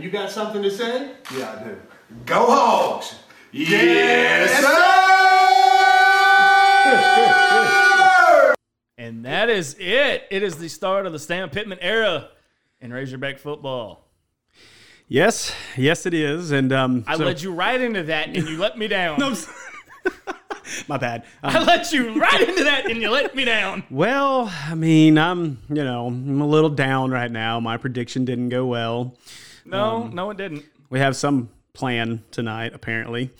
And you got something to say? Yeah, I do. Go Hogs! Yes, sir! And that is it. It is the start of the Sam Pittman era in Razorback football. Yes, yes, it is. And um, I so- led you right into that and you let me down. my bad. I Um, let you right into that and you let me down. well, I mean, I'm you know I'm a little down right now. My prediction didn't go well. No, Um, no, it didn't. We have some plan tonight, apparently.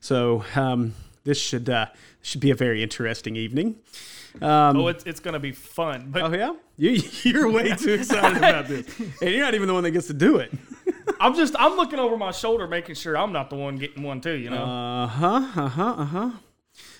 So um, this should uh, should be a very interesting evening. oh, it's, it's going to be fun. But Oh yeah, you you're way too excited about this, and you're not even the one that gets to do it. I'm just, I'm looking over my shoulder making sure I'm not the one getting one too, you know? Uh huh. Uh huh. Uh huh.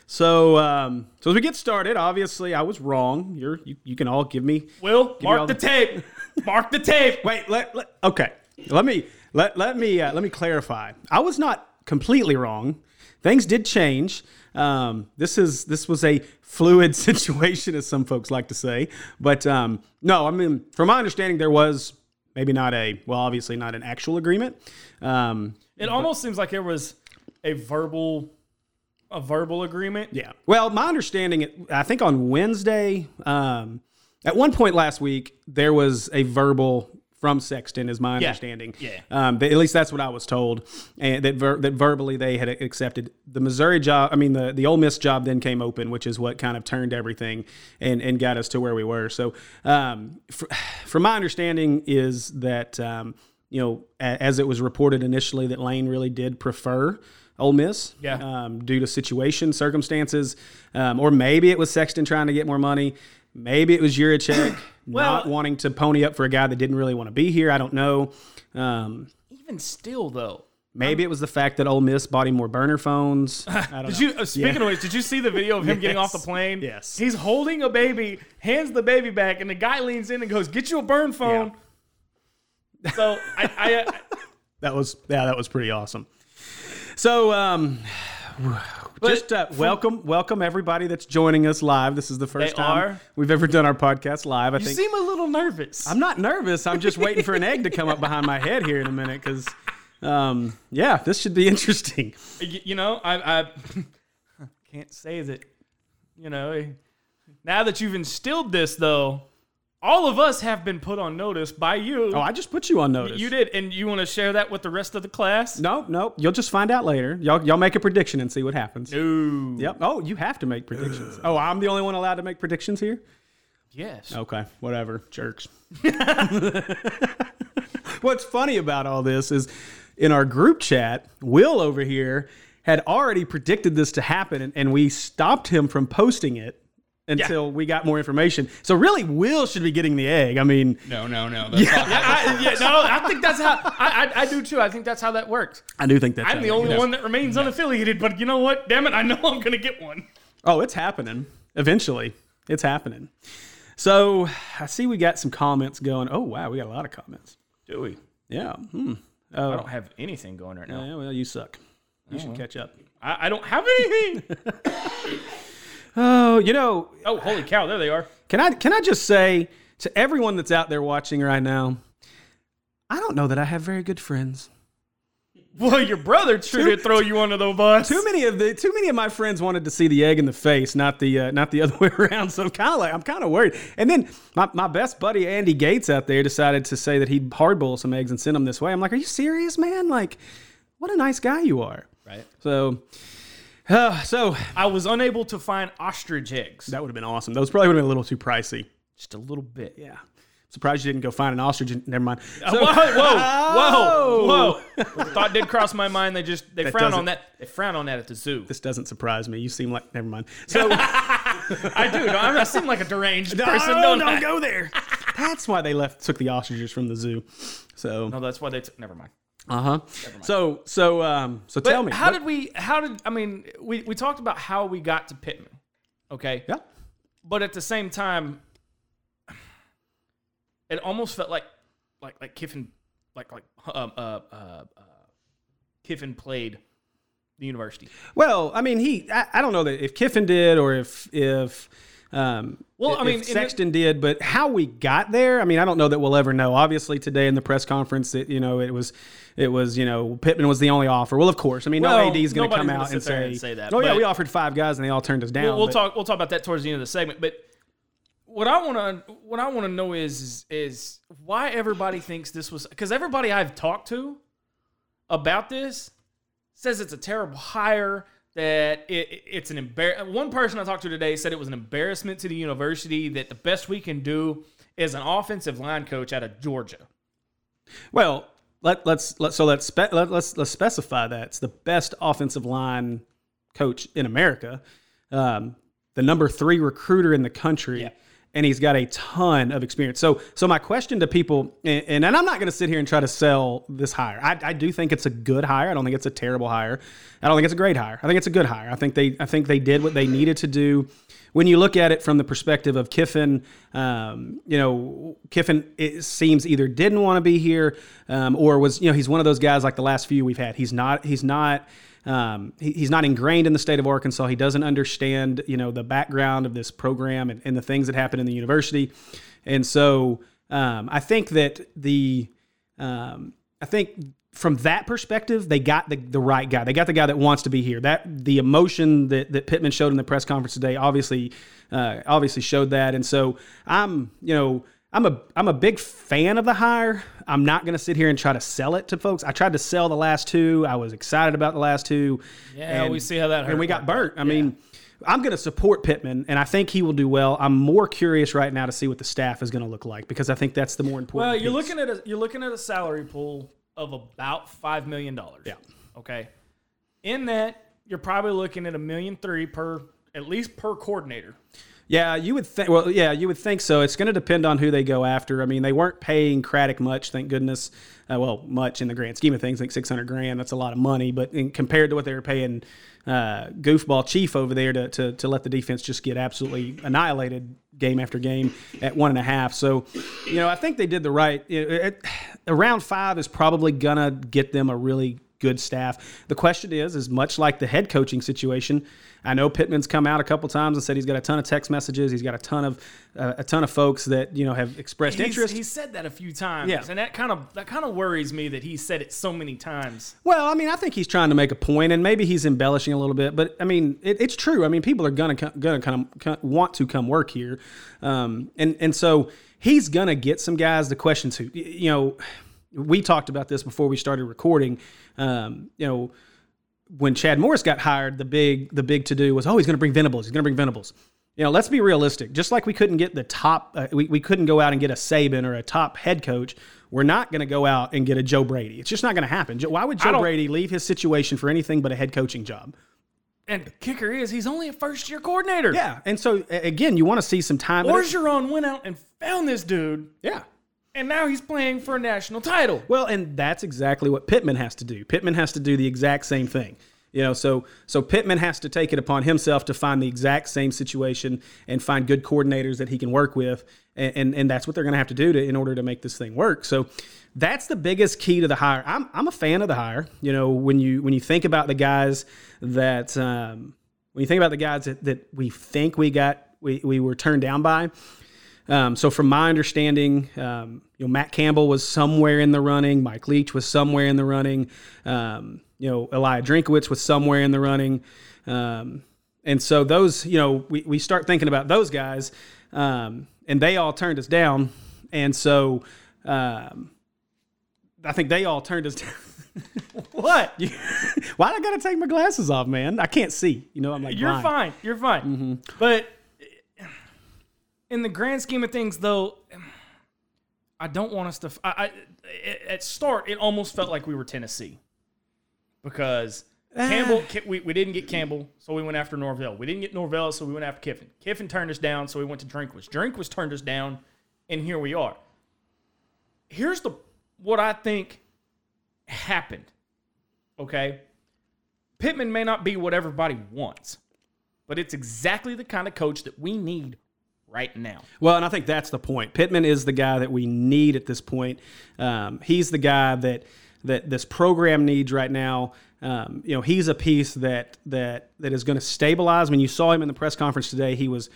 So, um, so as we get started, obviously I was wrong. You're you, you can all give me. Will, all mark the the- tape. Mark the tape. Wait. Let, let okay. Let me let let me uh, let me clarify. I was not completely wrong. Things did change. Um, this is this was a fluid situation, as some folks like to say. But um, no, I mean, from my understanding, there was maybe not a well, obviously not an actual agreement. Um, It almost seems like there was a verbal, a verbal agreement. Yeah. Well, my understanding, I think on Wednesday, um, at one point last week, there was a verbal from Sexton, is my understanding. Yeah. Um, at least that's what I was told, and that ver- that verbally they had accepted the Missouri job. I mean, the the Ole Miss job then came open, which is what kind of turned everything and and got us to where we were. So, um, fr- from my understanding, is that um, you know, a- as it was reported initially, that Lane really did prefer. Ole Miss, Yeah. um, due to situation, circumstances, um, or maybe it was Sexton trying to get more money. Maybe it was Yurachek not wanting to pony up for a guy that didn't really want to be here. I don't know. Um, Even still, though. maybe it was the fact that Ole Miss bought him more burner phones. I don't Did know. you uh, speaking of which? Did you see the video of him getting off the plane? Yes. He's holding a baby, hands the baby back, and the guy leans in and goes, "Get you a burn phone." So I, I, uh, I that was yeah, that was pretty awesome. So, um, just uh, welcome, welcome everybody that's joining us live. This is the first time are? we've ever done our podcast live. I you think seem a little nervous. I'm not nervous. I'm just waiting for an egg to come up behind my head here in a minute because, um, yeah, this should be interesting. Y- you know, I, I can't say that. You know, now that you've instilled this, though, all of us have been put on notice by you. Oh, I just put you on notice. you did, and you want to share that with the rest of the class? No, no, you'll just find out later. Y'all, y'all make a prediction and see what happens. Ooh. Yep. Oh, you have to make predictions. Oh, I'm the only one allowed to make predictions here. Yes. Okay, whatever, jerks. What's funny about all this is in our group chat, Will over here had already predicted this to happen, and, and we stopped him from posting it until we got more information. So really, Will should be getting the egg. I mean, No, no, no. That's not Yeah, I, yeah, no, I think that's how I, I, I do too. I think that's how that works. I do think that. I'm how the only goes. one that remains unaffiliated, but you know what? Damn it, I know I'm gonna get one. Oh, it's happening. Eventually, it's happening. So I see we got some comments going. Oh wow, we got a lot of comments. Do we? Yeah. Hmm. I don't have anything going right now. Yeah, well, you suck. You should catch up. I, I don't have anything. Oh, you know, oh, holy cow! There they are. can I can I just say to everyone that's out there watching right now, I don't know that I have very good friends. Well, your brother sure did throw you under the bus. Too many of the too many of my friends wanted to see the egg in the face, not the uh, not the other way around. So I'm kind of like I'm kind of worried. And then my, my best buddy Andy Gates out there decided to say that he'd hardboil some eggs and send them this way. I'm like, are you serious, man? Like, what a nice guy you are. Right. So, so I was unable to find ostrich eggs. that would have been awesome. Those probably would have been a little too pricey. Just a little bit. Yeah. Surprised you didn't go find an ostrich. and- Never mind. Uh, So- whoa, whoa, whoa, Oh. whoa! Thought did cross my mind. They just they frown on that. They frown on that at the zoo. This doesn't surprise me. You seem like never mind. So I do. No, I seem like a deranged no, person. don't, don't go there. That's why they left took the ostriches from the zoo. So No, that's why they took. Never mind. Uh huh. So so um so tell me how what- did we? How did I mean? We we talked about how we got to Pittman. Okay. yeah But at the same time, it almost felt like like like Kiffin like like um, uh, uh, uh, Kiffin played the university. Well, I mean, he. I, I don't know that if Kiffin did or if if um, Well, I mean, if in the- Sexton did, but how we got there, I mean, I don't know that we'll ever know. Obviously, today in the press conference, it, you know, it was, it was, you know, Pittman was the only offer. Well, of course, I mean, Well, no AD is going to come out and say, and say that, "Oh yeah, we offered five guys and they all turned us down." We'll, we'll talk. We'll talk about that towards the end of the segment. But what I want to what I want to know is, is is why everybody thinks this was because everybody I've talked to about this says it's a terrible hire. That it, it- it's an embar. One person I talked to today said it was an embarrassment to the university. That the best we can do is an offensive line coach out of Georgia. Well, let let's let so let's spe- let, let's let's specify that it's the best offensive line coach in America, um, the number three recruiter in the country. And he's got a ton of experience. So, so my question to people, and, and I'm not going to sit here and try to sell this hire. I, I do think it's a good hire. I don't think it's a terrible hire. I don't think it's a great hire. I think it's a good hire. I think they, I think they did what they needed to do when you look at it from the perspective of Kiffin, um, you know, Kiffin it seems either didn't want to be here um, or was, you know, he's one of those guys like the last few we've had. He's not, he's not, um, he, he's not ingrained in the state of Arkansas. He doesn't understand, you know, the background of this program and, and the things that happen in the university. And so um, I think that the, um, I think from that perspective, they got the, the right guy. They got the guy that wants to be here. That the emotion that, that Pittman showed in the press conference today obviously uh, obviously showed that. And so I'm you know I'm a I'm a big fan of the hire. I'm not going to sit here and try to sell it to folks. I tried to sell the last two. I was excited about the last two. Yeah, we see how that And we got burnt. I mean. I'm going to support Pittman, and I think he will do well. I'm more curious right now to see what the staff is going to look like because I think that's the more important. Well, you're piece. looking at a you're looking at a salary pool of about five million dollars. Yeah. Okay. In that, you're probably looking at a million three per at least per coordinator. Yeah, you would think. Well, yeah, you would think so. It's going to depend on who they go after. I mean, they weren't paying Craddock much, thank goodness. Uh, well, much in the grand scheme of things, like six hundred grand. That's a lot of money, but in, compared to what they were paying uh, Goofball Chief over there to, to to let the defense just get absolutely annihilated game after game at one and a half. So, you know, I think they did the right. It, it, around five is probably gonna get them a really good staff. The question is, is much like the head coaching situation. I know Pittman's come out a couple times and said he's got a ton of text messages. He's got a ton of uh, a ton of folks that you know have expressed He's, interest. he said that a few times, Yeah. and that kind of that kind of worries me that he said it so many times. well, I mean, I think he's trying to make a point, and maybe he's embellishing a little bit. But I mean, it, it's true. I mean, people are gonna gonna come, co- want to come work here, um, and and so he's gonna get some guys. The questions who you know, we talked about this before we started recording. Um, you know, when Chad Morris got hired, the big the big to do was, oh, he's going to bring Venables. He's going to bring Venables. You know, let's be realistic. Just like we couldn't get the top, uh, we, we couldn't go out and get a Saban or a top head coach. We're not going to go out and get a Joe Brady. It's just not going to happen. Why would Joe Brady leave his situation for anything but a head coaching job? And the kicker is he's only a first year coordinator. Yeah, and so again, you want to see some time. Orgeron went out and found this dude, yeah. And now he's playing for a national title. Well, and that's exactly what Pittman has to do. Pittman has to do the exact same thing. You know, so so Pittman has to take it upon himself to find the exact same situation and find good coordinators that he can work with, and and, and that's what they're going to have to do to in order to make this thing work. So that's the biggest key to the hire. I'm I'm a fan of the hire. You know, when you when you think about the guys that um, when you think about the guys that, that we think we got we, we were turned down by. Um, so from my understanding, um, you know, Matt Campbell was somewhere in the running. Mike Leach was somewhere in the running. Um, you know, Elijah Drinkwitz was somewhere in the running. Um, and so those, you know, we, we start thinking about those guys, um, and they all turned us down. And so um, I think they all turned us down. What? Why do I gotta take my glasses off, man? I can't see. You know, I'm like You're blind. fine. You're fine. Mm-hmm. But in the grand scheme of things, though, I don't want us to. I, I, at start, it almost felt like we were Tennessee because Ah. Campbell. We, we didn't get Campbell, so we went after Norvell. We didn't get Norvell, so we went after Kiffin. Kiffin turned us down, so we went to Drinkwitz. Drinkwitz turned us down, and here we are. Here's the what I think happened. Okay. Pittman may not be what everybody wants, but it's exactly the kind of coach that we need right now. Well, and I think that's the point. Pittman is the guy that we need at this point. Um, he's the guy that that this program needs right now. Um, you know, he's a piece that that that is going to stabilize. When you saw him in the press conference today, he was,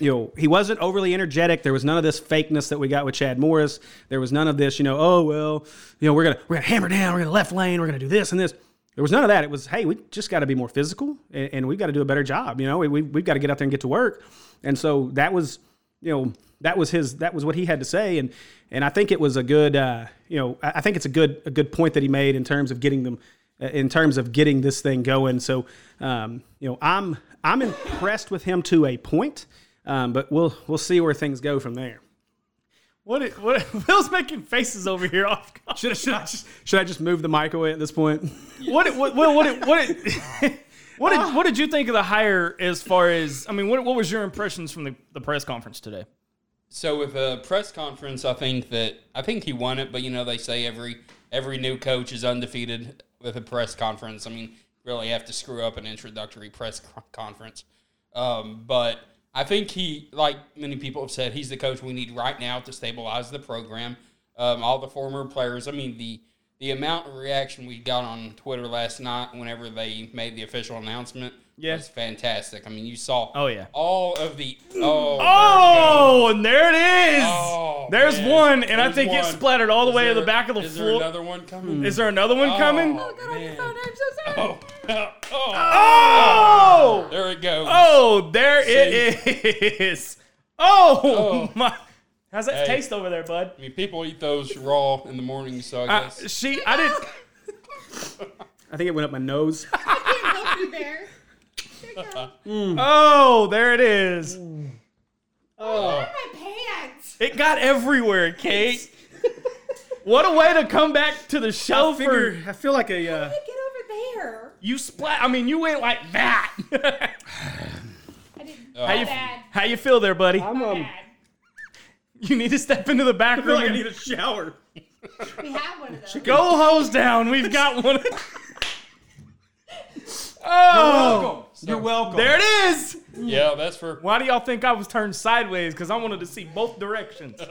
you know, he wasn't overly energetic. There was none of this fakeness that we got with Chad Morris. There was none of this, you know, oh well, you know, we're gonna we're gonna hammer down, we're gonna left lane, we're gonna do this and this. There was none of that. It was, hey, we just got to be more physical, and, and we've got to do a better job. You know, we, we we've got to get out there and get to work. And so that was, you know, that was his that was what he had to say and and I think it was a good uh, you know I think it's a good a good point that he made in terms of getting them uh, in terms of getting this thing going so um, you know I'm I'm impressed with him to a point um, but we'll we'll see where things go from there What? It, what? Will's making faces over here. Off. should I, should I just should I just move the mic away at this point What? it- What? What? What? What? What did, what did you think of the hire as far as I mean what, what was your impressions from the, the press conference today? So with a press conference, I think that I think he won it, but you know they say every every new coach is undefeated with a press conference. I mean, really have to screw up an introductory press conference. Um, but I think he, like many people have said, he's the coach we need right now to stabilize the program. Um, all the former players. I mean, the the amount of reaction we got on Twitter last night whenever they made the official announcement Yeah. was fantastic. I mean, you saw Oh, yeah. all of the oh Oh, and there it is. Oh, There's man. one, and I There's think it one. splattered all the Is way to the back of the is there floor. another one coming? Is there another one coming? Oh, man. Oh, Oh, oh, Oh! there it goes. Oh, there it is. Oh, Oh. my. How's that Hey. taste over there, bud? I mean, people eat those raw in the morning, so I Uh, guess. she, I didn't. I think it went up my nose I can't help you there. There you go. Oh, there it is. Oh, my pants. It got everywhere, Kate. What a way to come back to the show I for figure I feel like a uh, Get over there. you splat. I mean, you went like that. I didn't. Oh. how you bad. how you feel there, buddy? I'm um, bad. You need to step into the back I feel like I need a shower We have one of those. Go hose down. We've got one. Oh, welcome. You're welcome. there it is. Yeah, that's for. Why do y'all think I was turned sideways? Because I wanted to see both directions.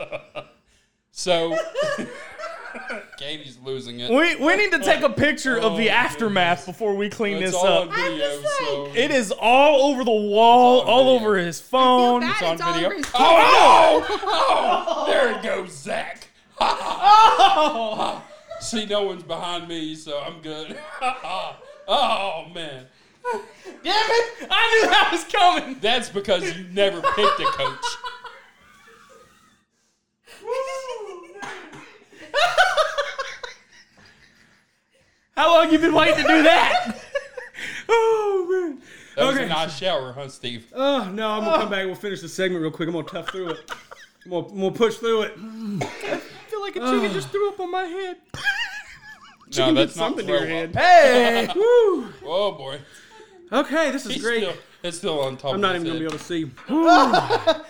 So. Katie's losing it. We we need to take a picture of the Oh, aftermath before we clean It's this all up. on video, I'm just so. It is all over the wall, It's all video. over his phone. Bad, It's on it's video. over his Oh, no! Oh, there it goes, Zach. Oh! See, no one's behind me, so I'm good. Oh, man. Damn it! I knew that was coming. That's because you never picked a coach. How long you been waiting to do that? oh man. That was Okay. a nice shower, huh, Steve? Oh no, I'm gonna come back. We'll finish the segment real quick. I'm gonna tough through it. I'm gonna, I'm gonna push through it. I feel like a chicken just threw up on my head. No, that's not something to your throw head. Hey. Woo. Oh, boy. Okay, this is He's great. still, it's still on top I'm of not his even gonna be able to see.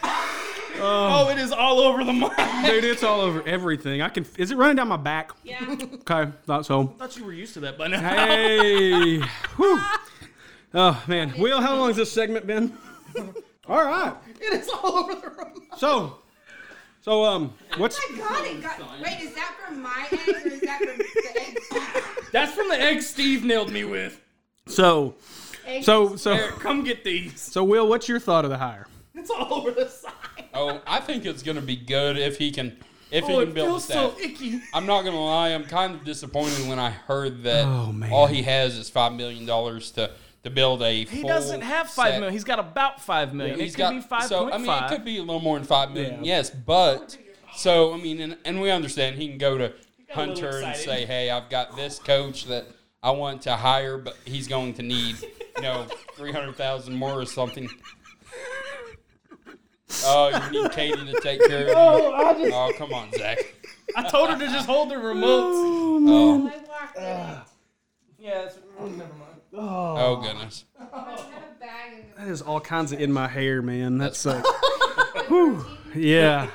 Oh. oh, it is all over the mic. Dude, it's all over everything. I can. Is it running down my back? Yeah. Okay, thought so. thought you were used to that by now. Hey. Whew. Oh man, Will, how long has this segment been? All right. It is all over the room. So, so um, what's Oh my god, it got. Wait, is that from my egg or is that from the egg? That's from the egg Steve nailed me with. so egg so so Eric, come get these. so Will, what's your thought of the hire? It's all over the side. Oh, I think it's going to be good if he can if Oh, he can build a feels staff. so icky. I'm not gonna lie, I'm kind of disappointed when I heard that Oh, man. all he has is five million dollars to to build a. He full doesn't have five set. million. He's got about five million. He's it could got be five so point I mean five. it could be a little more than five million, Yeah. yes, but so I mean, and, and we understand he can go to got a little Hunter and say, hey, I've got this coach that I want to hire, but he's going to need you know three hundred thousand more or something. Oh, you need Katie to take care of you. Oh, come on, Zach. I told her to just hold the remotes. Oh, I walked in it. Yeah, that's, never mind. Oh, oh goodness. I have a bag in That is all kinds of in my hair, man. That's like, whew, yeah.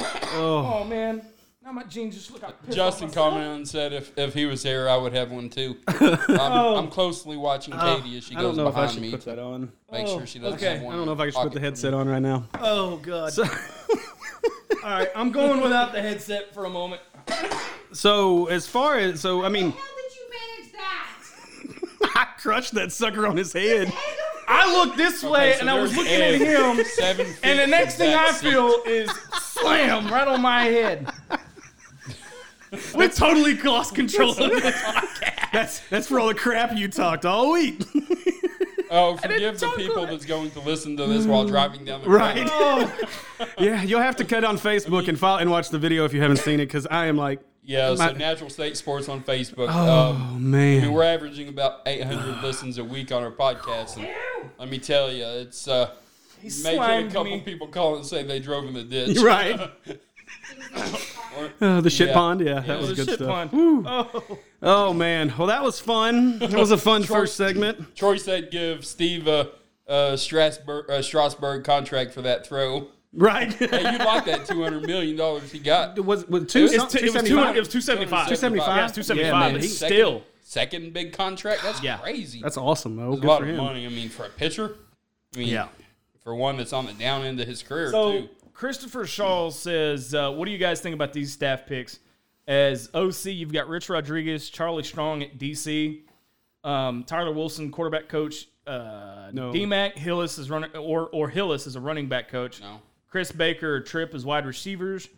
Oh, Oh man, now my jeans just look like pissed Justin off myself. commented and said if, if he was here, I would have one too. I'm, oh. I'm closely watching uh, Katie as she Oh. I don't goes know if I behind should me. put that on. Make sure oh, she doesn't okay. have one. I don't know if I should put the headset on right now. Oh god. All right, I'm going without the headset for a moment. So as far as so, I mean, How did you manage that? I crushed that sucker on his head. I looked this way Okay, so and I was looking at him, Seven and the next thing I seat. feel is slam right on my head. We totally lost control of this podcast. That's that's for all the crap you talked all week. Oh, forgive the people that's going to listen to this while driving down the Right. road. Oh, yeah, you'll have to cut on Facebook and follow and watch the video if you haven't seen it because I am like, Yeah, My- so Natural State Sports on Facebook. oh um, I mean, man, we're averaging about 800 listens a week on our podcast, and let me tell you, it's uh, he making a couple me. people call and say they drove in the ditch. right? Or- Uh, the shit Yeah. pond, yeah, that was The good shit stuff. pond. Oh, Oh man, well that was fun. That was a fun first segment. Troy said give Steve a, a Strasburg, a Strasburg contract for that throw. Right? Hey, you'd like that 200 million dollars he got? was was two? it's some- t- it was 275? two. It was two seventy five. 275. Yeah, it's two seventy Yeah, but he- still, Second big contract? That's Yeah. crazy. That's awesome though. That's Good a lot for of him. money. I mean, for a pitcher, I mean, Yeah. for one that's on the down end of his career So too. Christopher Shaw says, uh, "What do you guys think about these staff picks? As OC, you've got Rich Rodriguez, Charlie Strong at DC, um, Tyler Wilson, quarterback coach. Uh, No. DMAC Hillis is running, or or Hillis is a running back coach. No. Chris Baker, or Tripp is wide receivers.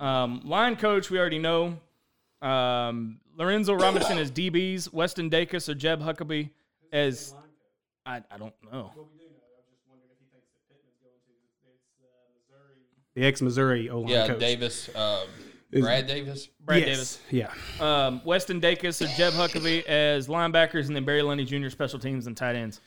Um, line coach, we already know. Um, Lorenzo Robinson as DBs. Weston Dacus or Jeb Huckabee as I, I don't know. The ex Missouri O line Yeah, coach. Davis, uh, Is- Brad Davis. Brad yes. Davis. Yeah. um, Weston Dacus or Jeb Huckabee as linebackers, and then Barry Lunney Jr. special teams and tight ends.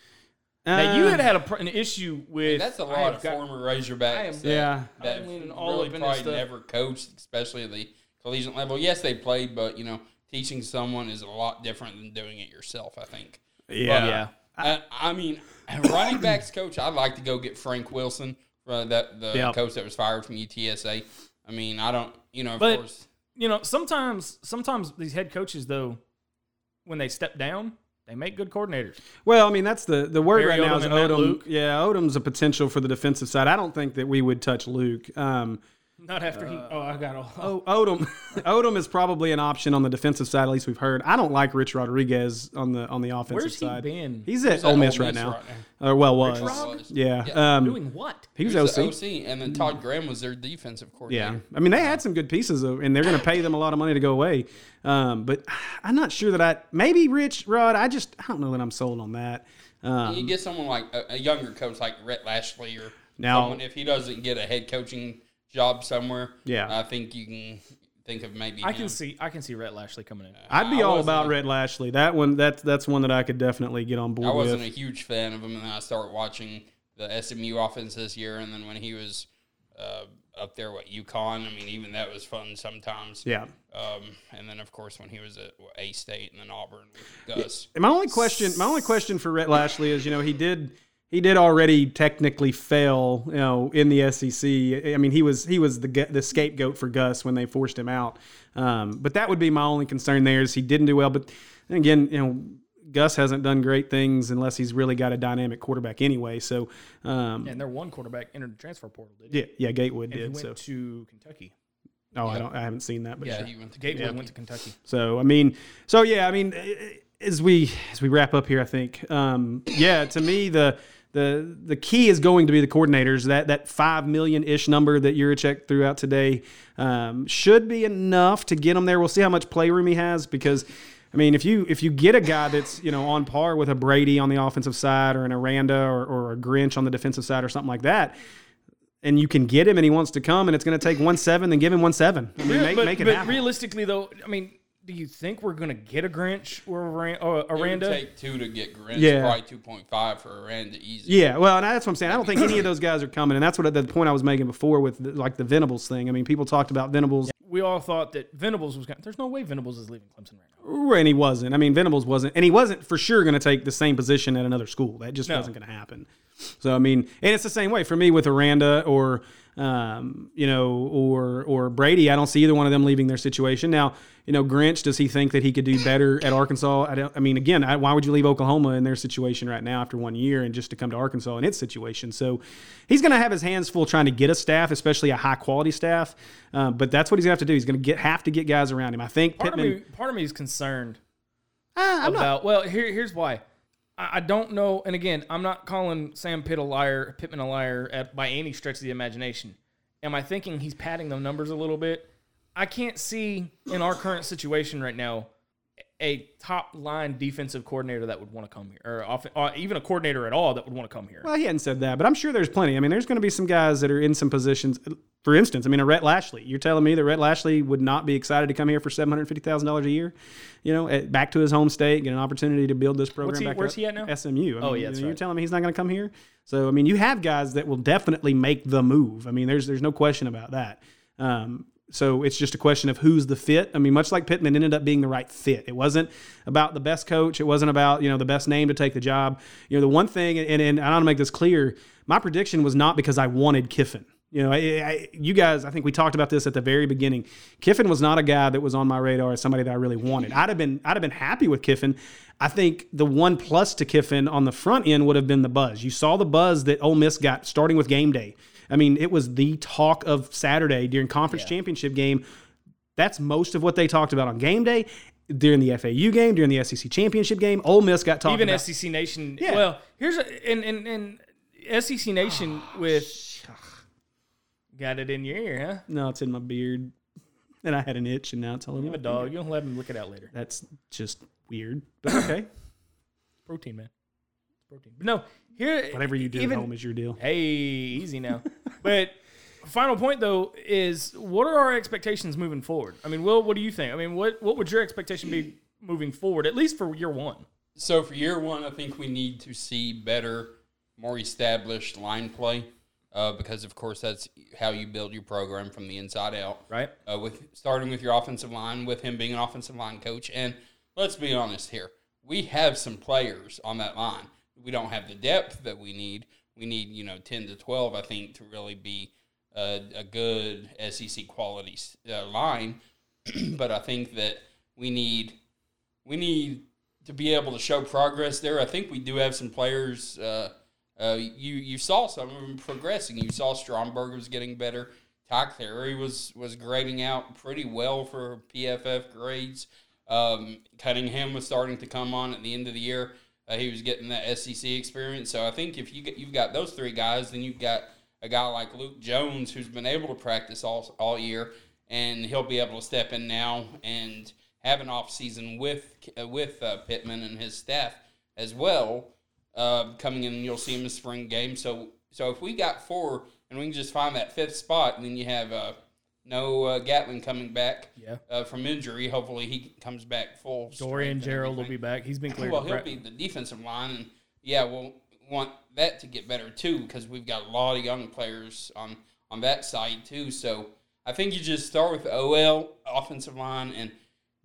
Now you Uh, had had a, pr- an issue with That's a I lot have of got- former Razorbacks. I am- that, Yeah. that I'm leaning all really up in probably stuff. never coached, especially at the collegiate level. Yes, they played, but you know, teaching someone is a lot different than doing it yourself. I think. Yeah. yeah. I, I mean, running backs coach, I'd like to go get Frank Wilson, uh, that the Yeah. coach that was fired from UTSA. I mean, I don't, you know, of But- course, You know, sometimes sometimes these head coaches though, when they step down, they make good coordinators. Well, I mean that's the the word Barry right now is Odom. Yeah, Odom's a potential for the defensive side. I don't think that we would touch Luke. Um, Not after he. Oh, I got all. oh, Odom, Odom is probably an option on the defensive side. At least we've heard. I don't like Rich Rodriguez on the on the offensive Where's he side. been? He's at He's Ole Miss Ole right Miss now. right Or well, was. Rod? Yeah. Yeah. Um, Doing what? he was, he was OC. the OC, and then Todd Graham was their defensive coordinator. Yeah. I mean they had some good pieces, though, and they're going to pay them a lot of money to go away. Um, but I'm not sure that I maybe Rich Rod. I just I don't know that I'm sold on that. Um, You get someone like a, a younger coach like Rhett Lashlee or Now- someone if he doesn't get a head coaching job somewhere. Yeah. I think you can think of maybe. I him. can see. I can see Rhett Lashlee coming in. I'd be I all about a- Rhett Lashlee. That one, that's that's one that I could definitely get on board I wasn't with. a huge fan of him, and then I started watching the SMU offense this year, and then when he was uh, up there with UConn, I mean, even that was fun sometimes. yeah. Um, and then of course when he was at A State and then Auburn with Gus. And my only question, my only question for Rhett Lashlee is, you know, he did he did already technically fail, you know, in the SEC. I mean, he was he was the the scapegoat for Gus when they forced him out. Um, but that would be my only concern there is he didn't do well. But again, you know. Gus hasn't done great things unless he's really got a dynamic quarterback anyway. So, um, And their one quarterback entered the transfer portal. Did he? yeah, yeah, Gatewood And he did. went So, to Kentucky. oh, I don't, I haven't seen that, but Yeah, sure. he went to Gateway Kentucky. went to Kentucky. So I mean, so yeah, I mean, as we as we wrap up here, I think, um, yeah, to me the the the key is going to be the coordinators. That that five million ish number that Yurachek threw out today um, should be enough to get him there. We'll see how much playroom he has because. I mean, if you if you get a guy that's you know on par with a Brady on the offensive side, or an Aranda, or, or a Grinch on the defensive side, or something like that, and you can get him, and he wants to come, and it's going to take one seven, then give him one seven. I mean, make, but make it but happen. realistically, though, I mean, do you think we're going to get a Grinch or a, Ran- It would take two to get Grinch. Yeah. Probably two point five for Aranda easy. Yeah, well, and that's what I'm saying. I don't think any of those guys are coming, and that's what the point I was making before with the, like the Venables thing. I mean, people talked about Venables, we all thought that Venables was going. There's no way Venables is leaving Clemson right now. and he wasn't. I mean, Venables wasn't, and he wasn't for sure going to take the same position at another school. That just No. wasn't going to happen. So I mean, and it's the same way for me with Aranda or um, you know, or or Brady. I don't see either one of them leaving their situation. Now, you know, Grinch, does he think that he could do better at Arkansas? I don't. I mean, again, I, why would you leave Oklahoma in their situation right now after one year and just to come to Arkansas in its situation? So he's going to have his hands full trying to get a staff, especially a high quality staff. Uh, but that's what he's going to have to do. He's going to get have to get guys around him. I think Part of me, part of me is concerned Ah, I'm not- about. Well, here, here's why. I, don't know, and again, I'm not calling Sam Pitt a liar, Pittman a liar at, by any stretch of the imagination. Am I thinking he's padding the numbers a little bit? I can't see in our current situation right now a top line defensive coordinator that would want to come here, or, off, or even a coordinator at all that would want to come here. Well, he hadn't said that, but I'm sure there's plenty. I mean, there's going to be some guys that are in some positions. For instance, I mean, a Rhett Lashlee. You're telling me that Rhett Lashlee would not be excited to come here for seven hundred fifty thousand dollars a year? You know, at, back to his home state, get an opportunity to build this program. He- back where's up. he at now? SMU. I Oh, mean, yeah, You're right. telling me he's not going to come here? So, I mean, you have guys that will definitely make the move. I mean, there's there's no question about that. Um, so it's just a question of who's the fit. I mean, much like Pittman ended up being the right fit. It wasn't about the best coach. It wasn't about you know the best name to take the job. You know, the one thing, and, and I want to make this clear. My prediction was not because I wanted Kiffin. You know, I, I, you guys, I think we talked about this at the very beginning. Kiffin was not a guy that was on my radar as somebody that I really wanted. I'd have been, I'd have been happy with Kiffin. I think the one plus to Kiffin on the front end would have been the buzz. You saw the buzz that Ole Miss got starting with game day. I mean, it was the talk of Saturday during conference championship game. That's most of what they talked about on game day. During the FAU game, during the SEC championship game, Ole Miss got talked even about. SEC Nation. Yeah. Well, here's a and and, and SEC Nation Oh, with got it in your ear, huh? no, it's in my beard, and I had an itch, and now it's all over You have a dog. You don't let him lick it out later. That's just weird, but okay. Protein, man. Protein. But no, here Whatever you do even, at home is your deal. Hey, easy now. but final point though is what are our expectations moving forward? I mean, Will, what do you think? I mean, what what would your expectation be moving forward, at least for year one? So for year one, I think we need to see better, more established line play, uh, because of course that's how you build your program from the inside out. Right? Uh, with starting with your offensive line, with him being an offensive line coach, and let's be honest here, we have some players on that line. We don't have the depth that we need. We need you know ten to twelve, I think, to really be a, a good SEC quality uh, line. but I think that we need we need to be able to show progress there. I think we do have some players. Uh, uh, you you saw some of them progressing. You saw Stromberg was getting better. Ty Clary was was grading out pretty well for PFF grades. Um, Cunningham was starting to come on at the end of the year. Uh, he was getting that SEC experience. So I think if you get, you've got those three guys, then you've got a guy like Luke Jones who's been able to practice all all year, and he'll be able to step in now and have an off season with uh, with uh, Pittman and his staff as well. Uh, coming in, you'll see him in spring game. So so if we got four and we can just find that fifth spot, and then you have uh, no uh, Gatlin coming back Yeah. uh, from injury. Hopefully he comes back full. Dorian and Gerald will be back. He's been cleared. Well, he'll be the defensive line, and yeah, we'll want that to get better too because we've got a lot of young players on on that side too. So I think you just start with the OL offensive line and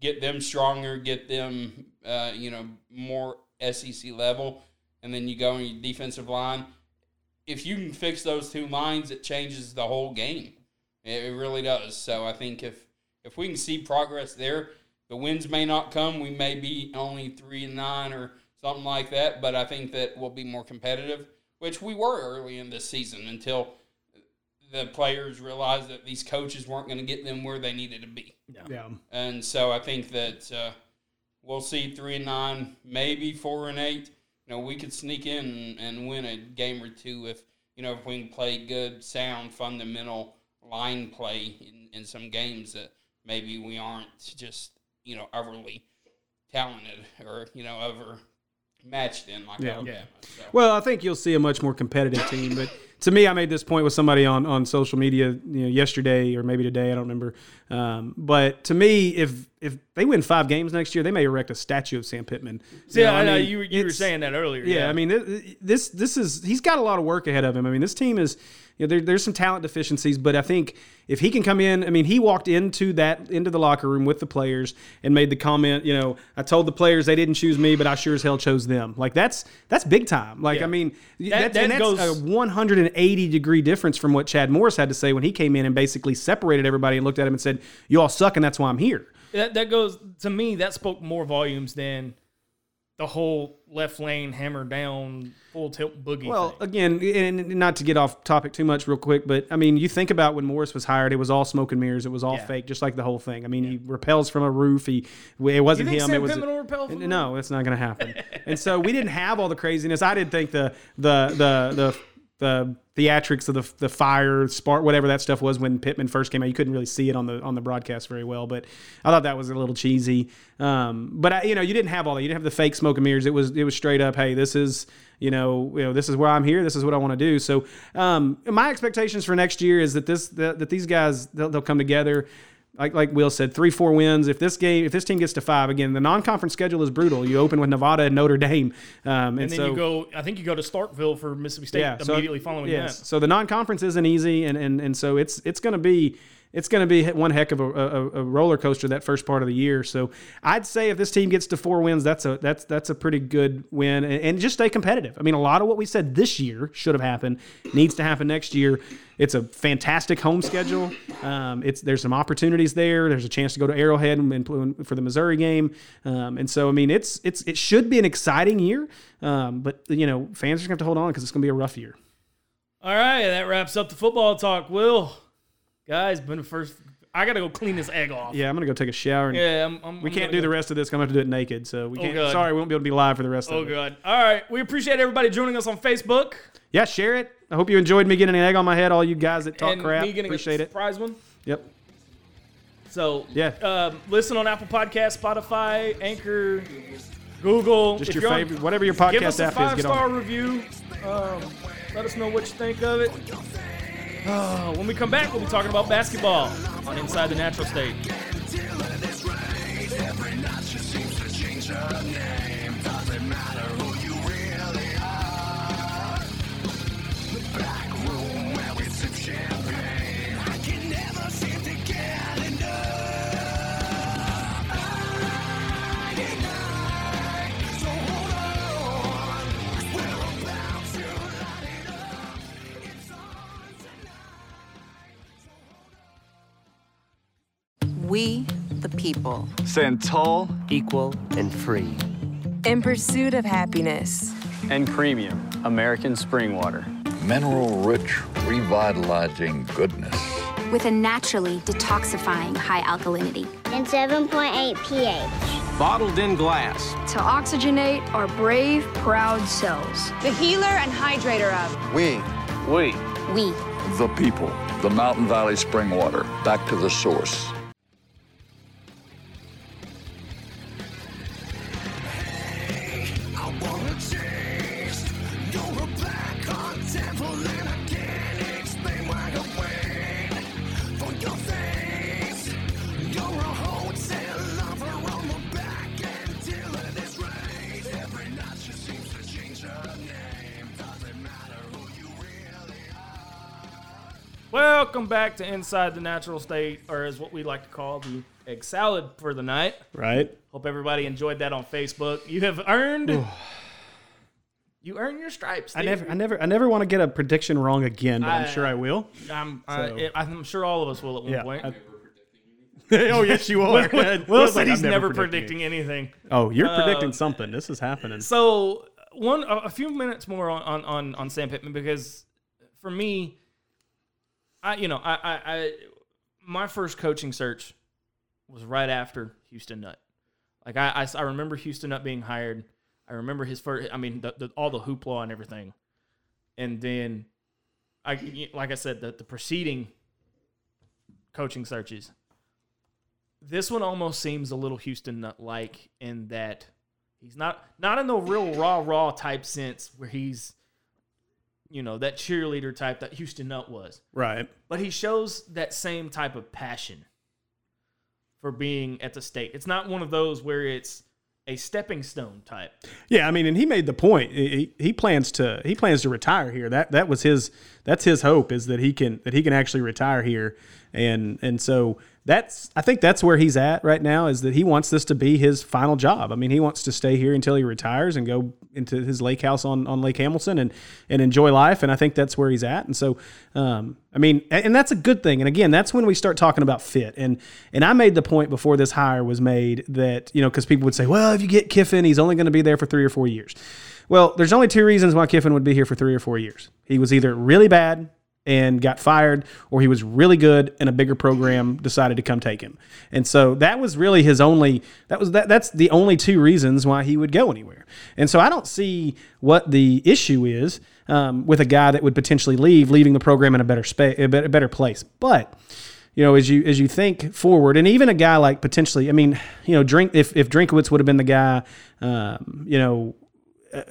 get them stronger, get them uh, you know more SEC level, and then you go on your defensive line. If you can fix those two lines, it changes the whole game. It, it really does. So I think if if we can see progress there, the wins may not come. We may be only three and nine or something like that, but I think that we'll be more competitive, which we were early in this season until the players realized that these coaches weren't going to get them where they needed to be. Yeah. And so I think that uh, we'll see three and nine, maybe four and eight. You know, we could sneak in and win a game or two if you know if we can play good, sound, fundamental line play in, in some games that maybe we aren't just you know overly talented or you know over matched in like Yeah. Alabama. Yeah. So. Well, I think you'll see a much more competitive team. But to me, I made this point with somebody on, on social media, you know, yesterday or maybe today. I don't remember. Um, but to me, if if they win five games next year, they may erect a statue of Sam Pittman. Yeah, know, I know mean, you, you were saying that earlier. Yeah, I mean, this this is he's got a lot of work ahead of him. I mean, this team is you know, there, there's some talent deficiencies, but I think if he can come in, I mean, he walked into that into the locker room with the players and made the comment, you know, I told the players they didn't choose me, but I sure as hell chose them. Like that's that's big time. Like Yeah. I mean, That- that's, that and that's goes- a 180 degree difference from what Chad Morris had to say when he came in and basically separated everybody and looked at him and said, "You all suck, and that's why I'm here." that, that goes to me. That spoke more volumes than the whole left lane hammer down full tilt boogie. Well, thing. again, and not to get off topic too much, real quick, but I mean, you think about when Morris was hired, it was all smoke and mirrors. It was all Yeah. fake, just like the whole thing. I mean, he repels from a roof. He, it wasn't him. Sam it was Pittman will repel from no, it's not going to happen. and so we didn't have all the craziness. I didn't think the the the the the theatrics of the the fire spark whatever that stuff was when Pittman first came out. You couldn't really see it on the on the broadcast very well, but I thought that was a little cheesy. Um, but I, you know, you didn't have all that. You didn't have the fake smoke and mirrors. It was it was straight up. Hey, this is you know you know this is where I'm here. This is what I want to do. So um, my expectations for next year is that this that, that these guys they'll, they'll come together like like Will said, three four wins. If this game, if this team gets to five again, the non-conference schedule is brutal. You open with Nevada and Notre Dame, um, and, and then so you go. I think you go to Starkville for Mississippi State so- immediately following yes. that. So the non-conference isn't easy, and and and so it's it's going to be it's going to be one heck of a, a, a roller coaster that first part of the year. So I'd say if this team gets to four wins, that's a that's that's a pretty good win, and, and just stay competitive. I mean, a lot of what we said this year should have happened needs to happen next year. It's a fantastic home schedule. Um, it's there's some opportunities there. There's a chance to go to Arrowhead and, for the Missouri game, um, and so I mean it's it's it should be an exciting year. Um, but you know, fans are going to have to hold on because it's going to be a rough year. All right, that wraps up the football talk. Will, guys, been the first. I gotta go clean this egg off. Yeah, I'm gonna go take a shower. And Yeah, I'm, I'm, we I'm can't gonna do the go- rest of this. 'cause I'm gonna have to do it naked. So we can't. God. Sorry, we won't be able to be live for the rest Oh of it. Oh god. All right, we appreciate everybody joining us on Facebook. Yeah, share it. I hope you enjoyed me getting an egg on my head. All you guys that talk and crap, me getting appreciate a it. surprise one. Yep. So Yeah. um, listen on Apple Podcast, Spotify, Anchor, Google. Just If your you're on- favorite, whatever your Give podcast us a app is. five Get star on. review. Um, let us know what you think of it. Uh, when we come back, we'll be talking about basketball on Inside the Natural State. We, the people. Stand tall equal, and free. In pursuit of happiness. And premium American spring water. Mineral rich, revitalizing goodness. with a naturally detoxifying high alkalinity. and 7.8 pH. Bottled in glass. To oxygenate our brave, proud cells. The healer and hydrator of. We, We. We. the people, the Mountain Valley Spring Water, back to the source. Welcome back to Inside the Natural State, or as what we like to call the egg salad for the night. Right. Hope everybody enjoyed that on Facebook. You have earned. you earned your stripes. I never, I never, I never want to get a prediction wrong again, but I'm sure I will. I'm, I, So- it- I'm sure all of us will at one Yeah. point. I- oh yes, you are. Will Will's said like, he's "I'm never predicting predicting anything. Oh, you're Uh, predicting something. This is happening. So one, a, a few minutes more on, on on on Sam Pittman because for me, I you know I I, I my first coaching search was right after Houston Nutt. Like I, I, I remember Houston Nutt being hired. I remember his first. I mean, the, the, all the hoopla and everything, and then I like I said the the preceding coaching searches. This one almost seems a little Houston Nutt like in that he's not not in the real raw raw type sense where he's you know that cheerleader type that Houston Nutt was right. but he shows that same type of passion for being at the state. It's not one of those where it's a stepping stone type. Yeah, I mean, and he made the point. He, he plans to he plans to retire here. That that was his that's his hope is that he can that he can actually retire here, and and so that's I think that's where he's at right now is that he wants this to be his final job. I mean, he wants to stay here until he retires and go into his lake house on, on Lake Hamilton and and enjoy life. And I think that's where he's at. And so, um, I mean, and that's a good thing. And again, that's when we start talking about fit. And and I made the point before this hire was made that you know because people would say, well, if you get Kiffin, he's only going to be there for three or four years. Well, there's only two reasons why Kiffin would be here for three or four years. He was either really bad and got fired, or he was really good and a bigger program decided to come take him. And so that was really his only that was that that's the only two reasons why he would go anywhere. And so I don't see what the issue is um, with a guy that would potentially leave, leaving the program in a better space, a better place. But you know, as you as you think forward, and even a guy like potentially, I mean, you know, drink if if Drinkwitz would have been the guy, um, you know. Uh,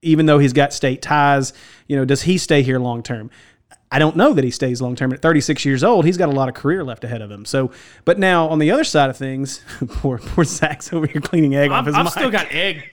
even though he's got state ties, you know, does he stay here long term? I don't know that he stays long term. At 36 years old, he's got a lot of career left ahead of him. So, but now on the other side of things, poor poor Zach's over here cleaning egg I'm, off his I've mic. still got egg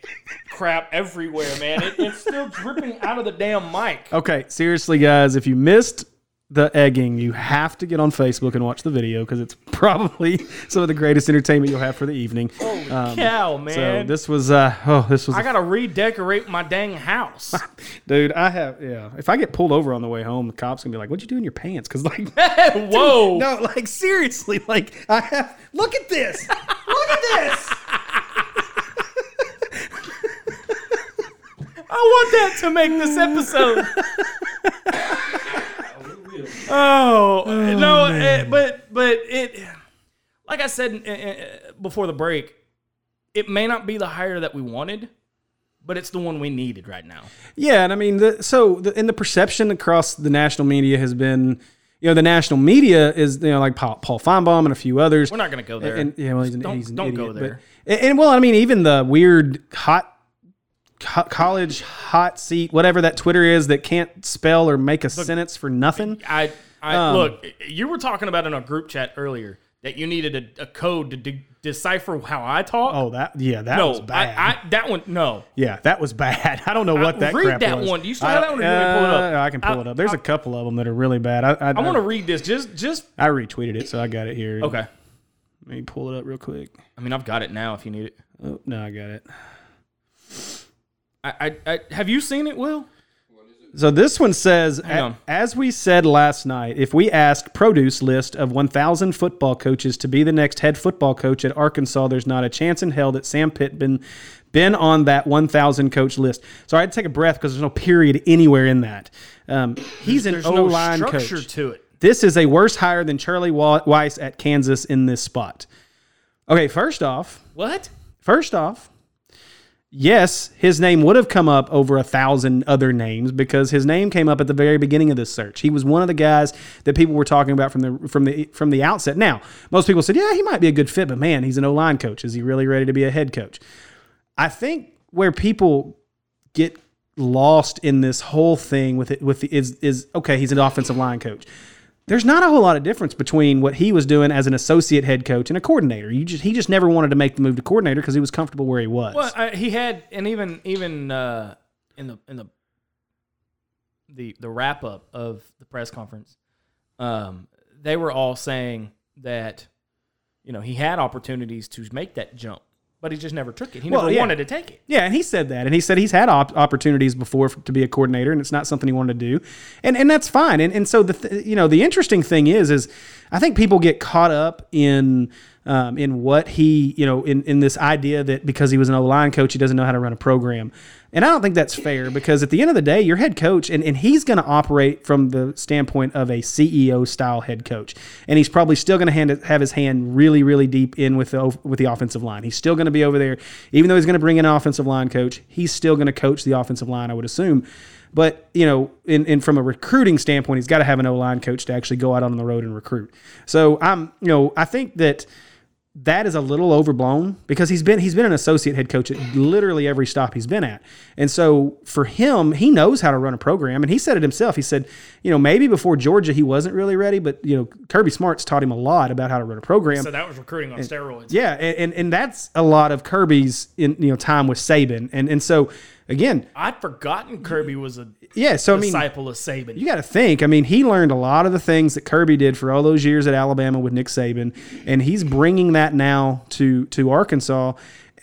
crap everywhere, man. It, it's still dripping out of the damn mic. Okay, seriously, guys, if you missed the egging, you have to get on Facebook and watch the video because it's probably some of the greatest entertainment you'll have for the evening. Holy Um, cow, So this was, uh, oh, this was, I gotta redecorate my dang house. dude. I have, yeah. If I get pulled over on the way home, the cops gonna be like, "What'd you do in your pants?" Because like, Whoa! no, like seriously, like I have. Look at this. Look at this. I want that to make this episode. Oh, no, eh, but but it, like I said eh, eh, before the break, it may not be the hire that we wanted, but it's the one we needed right now. Yeah, and I mean, the, so the, and the perception across the national media has been, you know, the national media is, you know, like Paul, Paul Finebaum and a few others. We're not gonna go there. And, yeah, well, he's an, Don't- he's an don't idiot, go there. But, and, and, well, I mean, even the weird hot college hot seat, whatever that Twitter is that can't spell or make a sentence for nothing. I, I Um, look. You were talking about in a group chat earlier that you needed a, a code to de- decipher how I talk. Oh, that yeah, that no, was bad. I, I that one no. yeah, that was bad. I don't know what I- that read crap that was. one. Do you still I have that one, or do you want me to pull it up? uh, I can pull it up. There's a couple of them that are really bad. I, I, I want to read this. Just just I retweeted it, so I got it here. okay. Let me pull it up real quick. I mean, I've got it now. If you need it, Oh, no, I got it. I, I, I have you seen it, Will? So this one says, on. as we said last night, if we asked produce list of 1,000 football coaches to be the next head football coach at Arkansas, there's not a chance in hell that Sam Pittman been on that 1,000 coach list. So I had to take a breath because there's no period anywhere in that. Um, he's an There's O no line structure coach. to it. This is a worse hire than Charlie Weis at Kansas in this spot. Okay, first off, What? First off, yes, his name would have come up over a thousand other names because his name came up at the very beginning of this search. He was one of the guys that people were talking about from the from the from the outset. Now, most people said, "Yeah, he might be a good fit," but man, he's an O line coach. Is he really ready to be a head coach? I think where people get lost in this whole thing with it with the, is is okay. He's an offensive line coach. There's not a whole lot of difference between what he was doing as an associate head coach and a coordinator. You just he just never wanted to make the move to coordinator because he was comfortable where he was. Well, I, he had, and even even uh, in the in the the the wrap up of the press conference, um, they were all saying that you know he had opportunities to make that jump, but he just never took it. He Well, never yeah. wanted to take it. Yeah, and he said that, and he said he's had op- opportunities before f- to be a coordinator, and it's not something he wanted to do, and and that's fine. And and so the th- you know the interesting thing is is I think people get caught up in um, in what he you know in in this idea that because he was an O line coach he doesn't know how to run a program, and I don't think that's fair because at the end of the day your head coach and and he's going to operate from the standpoint of a CEO style head coach, and he's probably still going to have his hand really really deep in with the with the offensive line. He's still going to be over there, even though he's going to bring in an offensive line coach. He's still going to coach the offensive line, I would assume. But you know, in, in from a recruiting standpoint, he's got to have an O line coach to actually go out on the road and recruit. So I'm, you know, I think that that is a little overblown because he's been he's been an associate head coach at literally every stop he's been at. And so for him, he knows how to run a program and he said it himself. He said, you know, maybe before Georgia he wasn't really ready, but you know, Kirby Smart's taught him a lot about how to run a program. So that was recruiting on steroids. Yeah, and, and and that's a lot of Kirby's in you know time with Saban. And and so again, I'd forgotten Kirby was a yeah, so I mean, disciple of Saban. you got to think. I mean, he learned a lot of the things that Kirby did for all those years at Alabama with Nick Saban, and he's bringing that now to to Arkansas.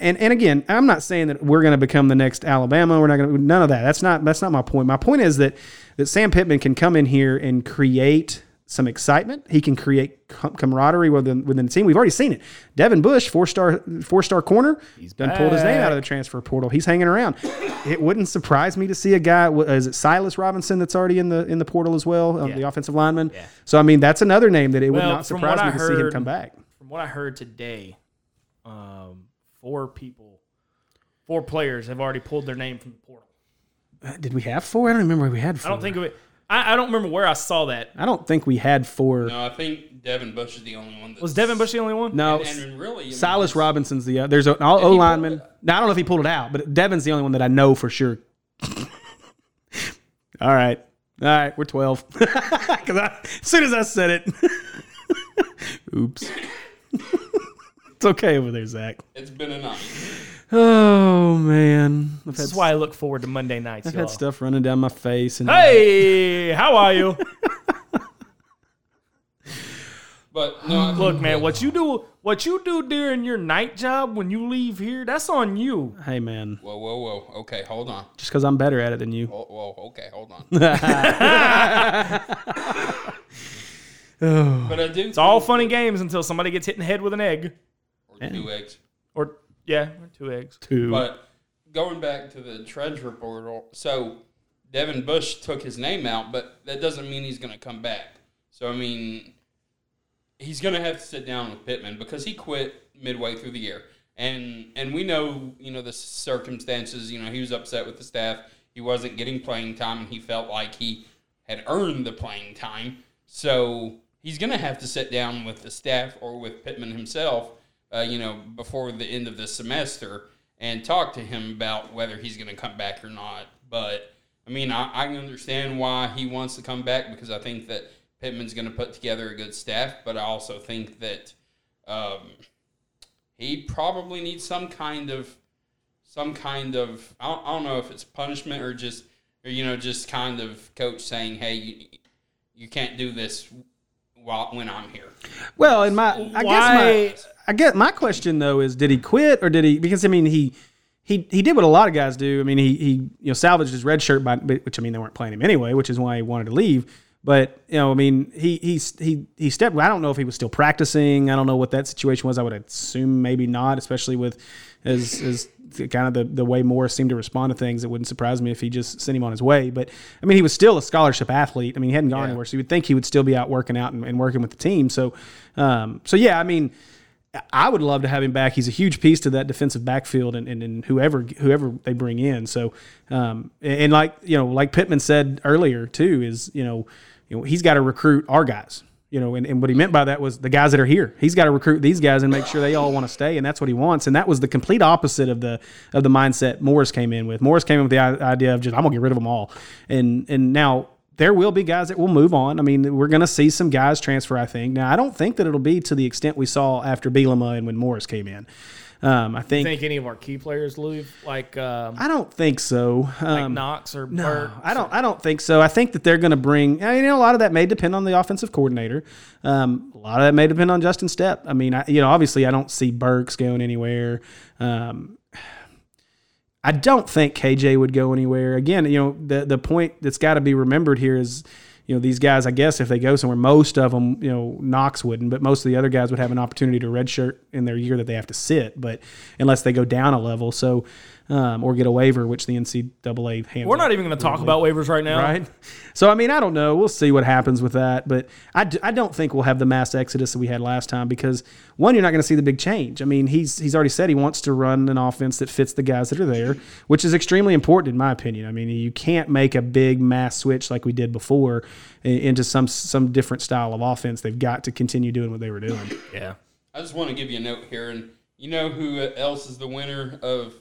And and again, I'm not saying that we're going to become the next Alabama. We're not going to none of that. That's not that's not my point. My point is that that Sam Pittman can come in here and create some excitement. He can create camaraderie within within the team. We've already seen it. Devin Bush, four star four star corner, he's done pulled his name out of the transfer portal. He's hanging around. It wouldn't surprise me to see a guy. Is it Silas Robinson that's already in the in the portal as well, um, Yeah. the offensive lineman? So I mean, that's another name that it would not surprise me to see him come back. From what I heard today, um, four people, four players have already pulled their name from the portal. Uh, Did we have four? I don't remember if we had four. I don't think of it. I, I don't remember where I saw that. I don't think we had four. No, I think Devin Bush is the only one. That's, Was Devin Bush the only one? No, And, and really, I mean, Silas Robinson's the uh, there's an O lineman. it? Now I don't know if he pulled it out, but Devin's the only one that I know for sure. All right, all right, we're twelve. Because as soon as I said it, oops. it's okay over there, Zach. It's been a night. Oh man, I've This is why I look forward to Monday nights. I've y'all. had stuff running down my face and Hey, how are you? But no, Look, man, what you do, what you do during your night job when you leave here, that's on you. hey man, Whoa, whoa, whoa. Okay, hold on. just because I'm better at it than you. Whoa, whoa okay, hold on. Oh. But I do. It's all funny games until somebody gets hit in the head with an egg, Or two eggs. or yeah, two eggs. Two. But going back to the treasure portal, so Devin Bush took his name out, but that doesn't mean he's going to come back. So I mean, he's going to have to sit down with Pittman because he quit midway through the year, and and we know you know the circumstances. You know he was upset with the staff. He wasn't getting playing time, and he felt like he had earned the playing time. So he's going to have to sit down with the staff or with Pittman himself, uh, you know, before the end of the semester and talk to him about whether he's going to come back or not. But I mean, I, I can understand why he wants to come back because I think that Pittman's going to put together a good staff, but I also think that um, he probably needs some kind of some kind of I don't, I don't know if it's punishment or just or you know just kind of coach saying, hey, you, you can't do this while when I'm here. Well, in my, I Why- guess my, I guess my question though is, did he quit or did he? Because I mean, he, he, he did what a lot of guys do. I mean, he, he, you know, salvaged his red shirt by, which I mean, they weren't playing him anyway, which is why he wanted to leave. But you know, I mean, he, he, he, he stepped. I don't know if he was still practicing. I don't know what that situation was. I would assume maybe not, especially with as as kind of the, the way Morris seemed to respond to things. It wouldn't surprise me if he just sent him on his way. But I mean, he was still a scholarship athlete. I mean, he hadn't gone anywhere, so you would think he would still be out working out and, and working with the team. So, um, so yeah, I mean. I would love to have him back. He's a huge piece to that defensive backfield and, and, and whoever whoever they bring in. So, um, and, and like you know, like Pittman said earlier too, is you know, you know he's got to recruit our guys. You know, and, and what he meant by that was the guys that are here. He's got to recruit these guys and make sure they all want to stay, and that's what he wants. And that was the complete opposite of the of the mindset Morris came in with. Morris came in with the idea of just I'm gonna get rid of them all, and and now there will be guys that will move on. I mean, we're going to see some guys transfer. I think. Now, I don't think that it'll be to the extent we saw after Bielema and when Morris came in. Um, I think, Think any of our key players leave, like um, I don't think so. like Um, Knox or no, Burks? I don't. I don't think so. I think that they're going to bring. I mean, you know, a lot of that may depend on the offensive coordinator. Um, a lot of that may depend on Justin Stepp. I mean, I, you know, obviously, I don't see Burks going anywhere. Um, I don't think KJ would go anywhere. Again, you know, the the point that's got to be remembered here is, you know, these guys. I guess if they go somewhere, most of them, you know, Knox wouldn't, but most of the other guys would have an opportunity to redshirt in their year that they have to sit. But unless they go down a level, so um, or get a waiver, which the NCAA handles. We're not even going to talk about waivers right now. Right. So, I mean, I don't know. We'll see what happens with that. But I, d- I don't think we'll have the mass exodus that we had last time because, one, you're not going to see the big change. I mean, he's he's already said he wants to run an offense that fits the guys that are there, which is extremely important in my opinion. I mean, you can't make a big mass switch like we did before into some some different style of offense. They've got to continue doing what they were doing. Yeah. I just want to give you a note here, and you know who else is the winner of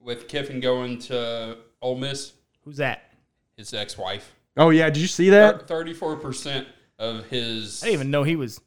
with Kiffin going to Ole Miss? Who's that? His ex-wife. Oh yeah, did you see that? Thirty-four percent of his. I didn't even know he was.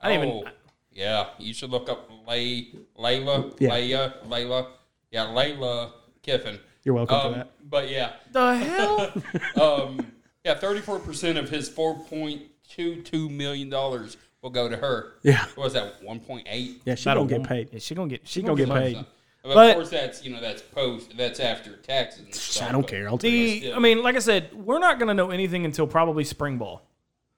I didn't oh, even. yeah. You should look up Lay, Layla, Yeah. Layla, Layla. Yeah, Layla Kiffin. You're welcome Um, for that. But yeah, The hell? um, yeah, thirty-four percent of his four point two two million dollars will go to her. Yeah. What was that? One point eight. Yeah, she About a gonna get paid. Yeah, she gonna get. She, She gonna, gonna get, get paid. paid. But, But- of course, that's you know that's post. That's after taxes. And stuff, I don't care. I'll take. The, I mean, like I said, we're not gonna know anything until probably spring ball,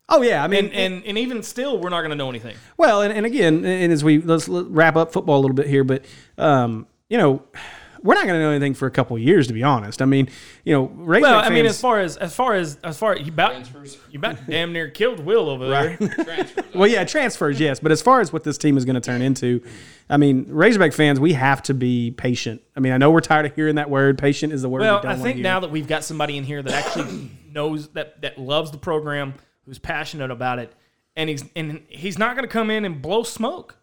Oh yeah, I mean, and and, and even still, we're not gonna know anything. Well, and, and again, and as we let's wrap up football a little bit here, but um, you know, we're not going to know anything for a couple of years, to be honest. I mean, you know, Razorback Well, I mean, as far as as far as as far you about Transfers. you about damn near killed Will over there. Transfers. well, yeah, transfers, yes, but as far as what this team is going to turn into, I mean, Razorback fans, we have to be patient. I mean, I know we're tired of hearing that word. Patient is the word. Well, we don't I think hear. now that we've got somebody in here that actually knows that that loves the program, who's passionate about it, and he's and he's not going to come in and blow smoke.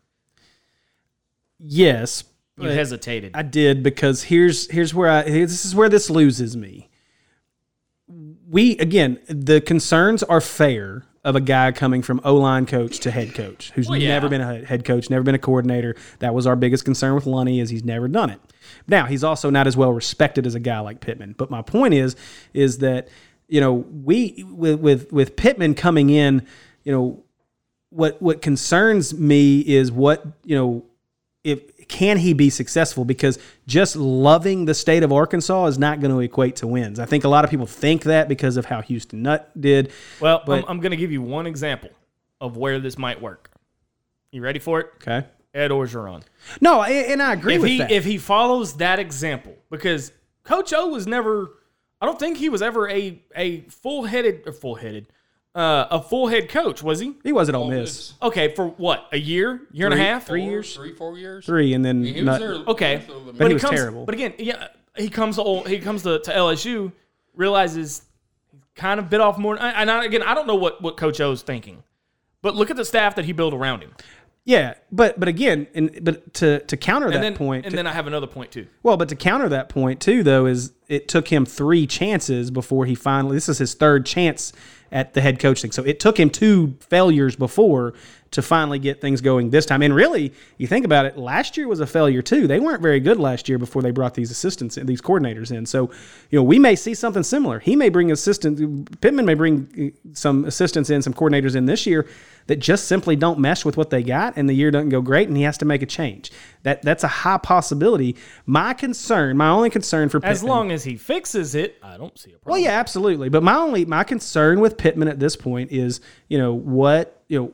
yes, You but hesitated. I did because here's here's where I this is where this loses me. We again, the concerns are fair of a guy coming from O line coach to head coach who's Well, yeah. never been a head coach, never been a coordinator. That was our biggest concern with Lunney is he's never done it. Now he's also not as well respected as a guy like Pittman. But my point is, is that you know we with with with Pittman coming in, you know what what concerns me is what you know if can he be successful because just loving the state of Arkansas is not going to equate to wins. I think a lot of people think that because of how Houston Nutt did. well, but- I'm, I'm going to give you one example of where this might work. You ready for it? Okay. Ed Orgeron. No, and I agree if with he that. if he follows that example, because Coach O was never, I don't think he was ever a a full headed or full headed, uh, a full head coach, was he? he was at Ole Ole Miss Miss. Okay, for what a year, year and a Three- half, three years? three, four years. three, and then He was Nutt- there. Okay, for the- But he was comes, terrible. But again, yeah, he comes to Ole- he comes to, to LSU, realizes he kind of bit off more. And I, again, I don't know what what Coach O's thinking, but look at the staff that he built around him. yeah, but but again, and but to to counter that And then point, and then I have another point too. Well, but to counter that point too, though, is it took him three chances before he finally. This is his third chance at the head coach thing. So it took him two failures before to finally get things going this time. And really, you think about it, last year was a failure too. They weren't very good last year before they brought these assistants, in, these coordinators in. So, you know, we may see something similar. He may bring assistant. Pittman may bring uh, some assistants in, some coordinators in this year that just simply don't mesh with what they got, and the year doesn't go great, and he has to make a change. That that's a high possibility. My concern, my only concern for Pittman, As long as he fixes it, I don't see a problem. well, yeah, absolutely. But my only my concern with Pittman at this point is, you know, what you know.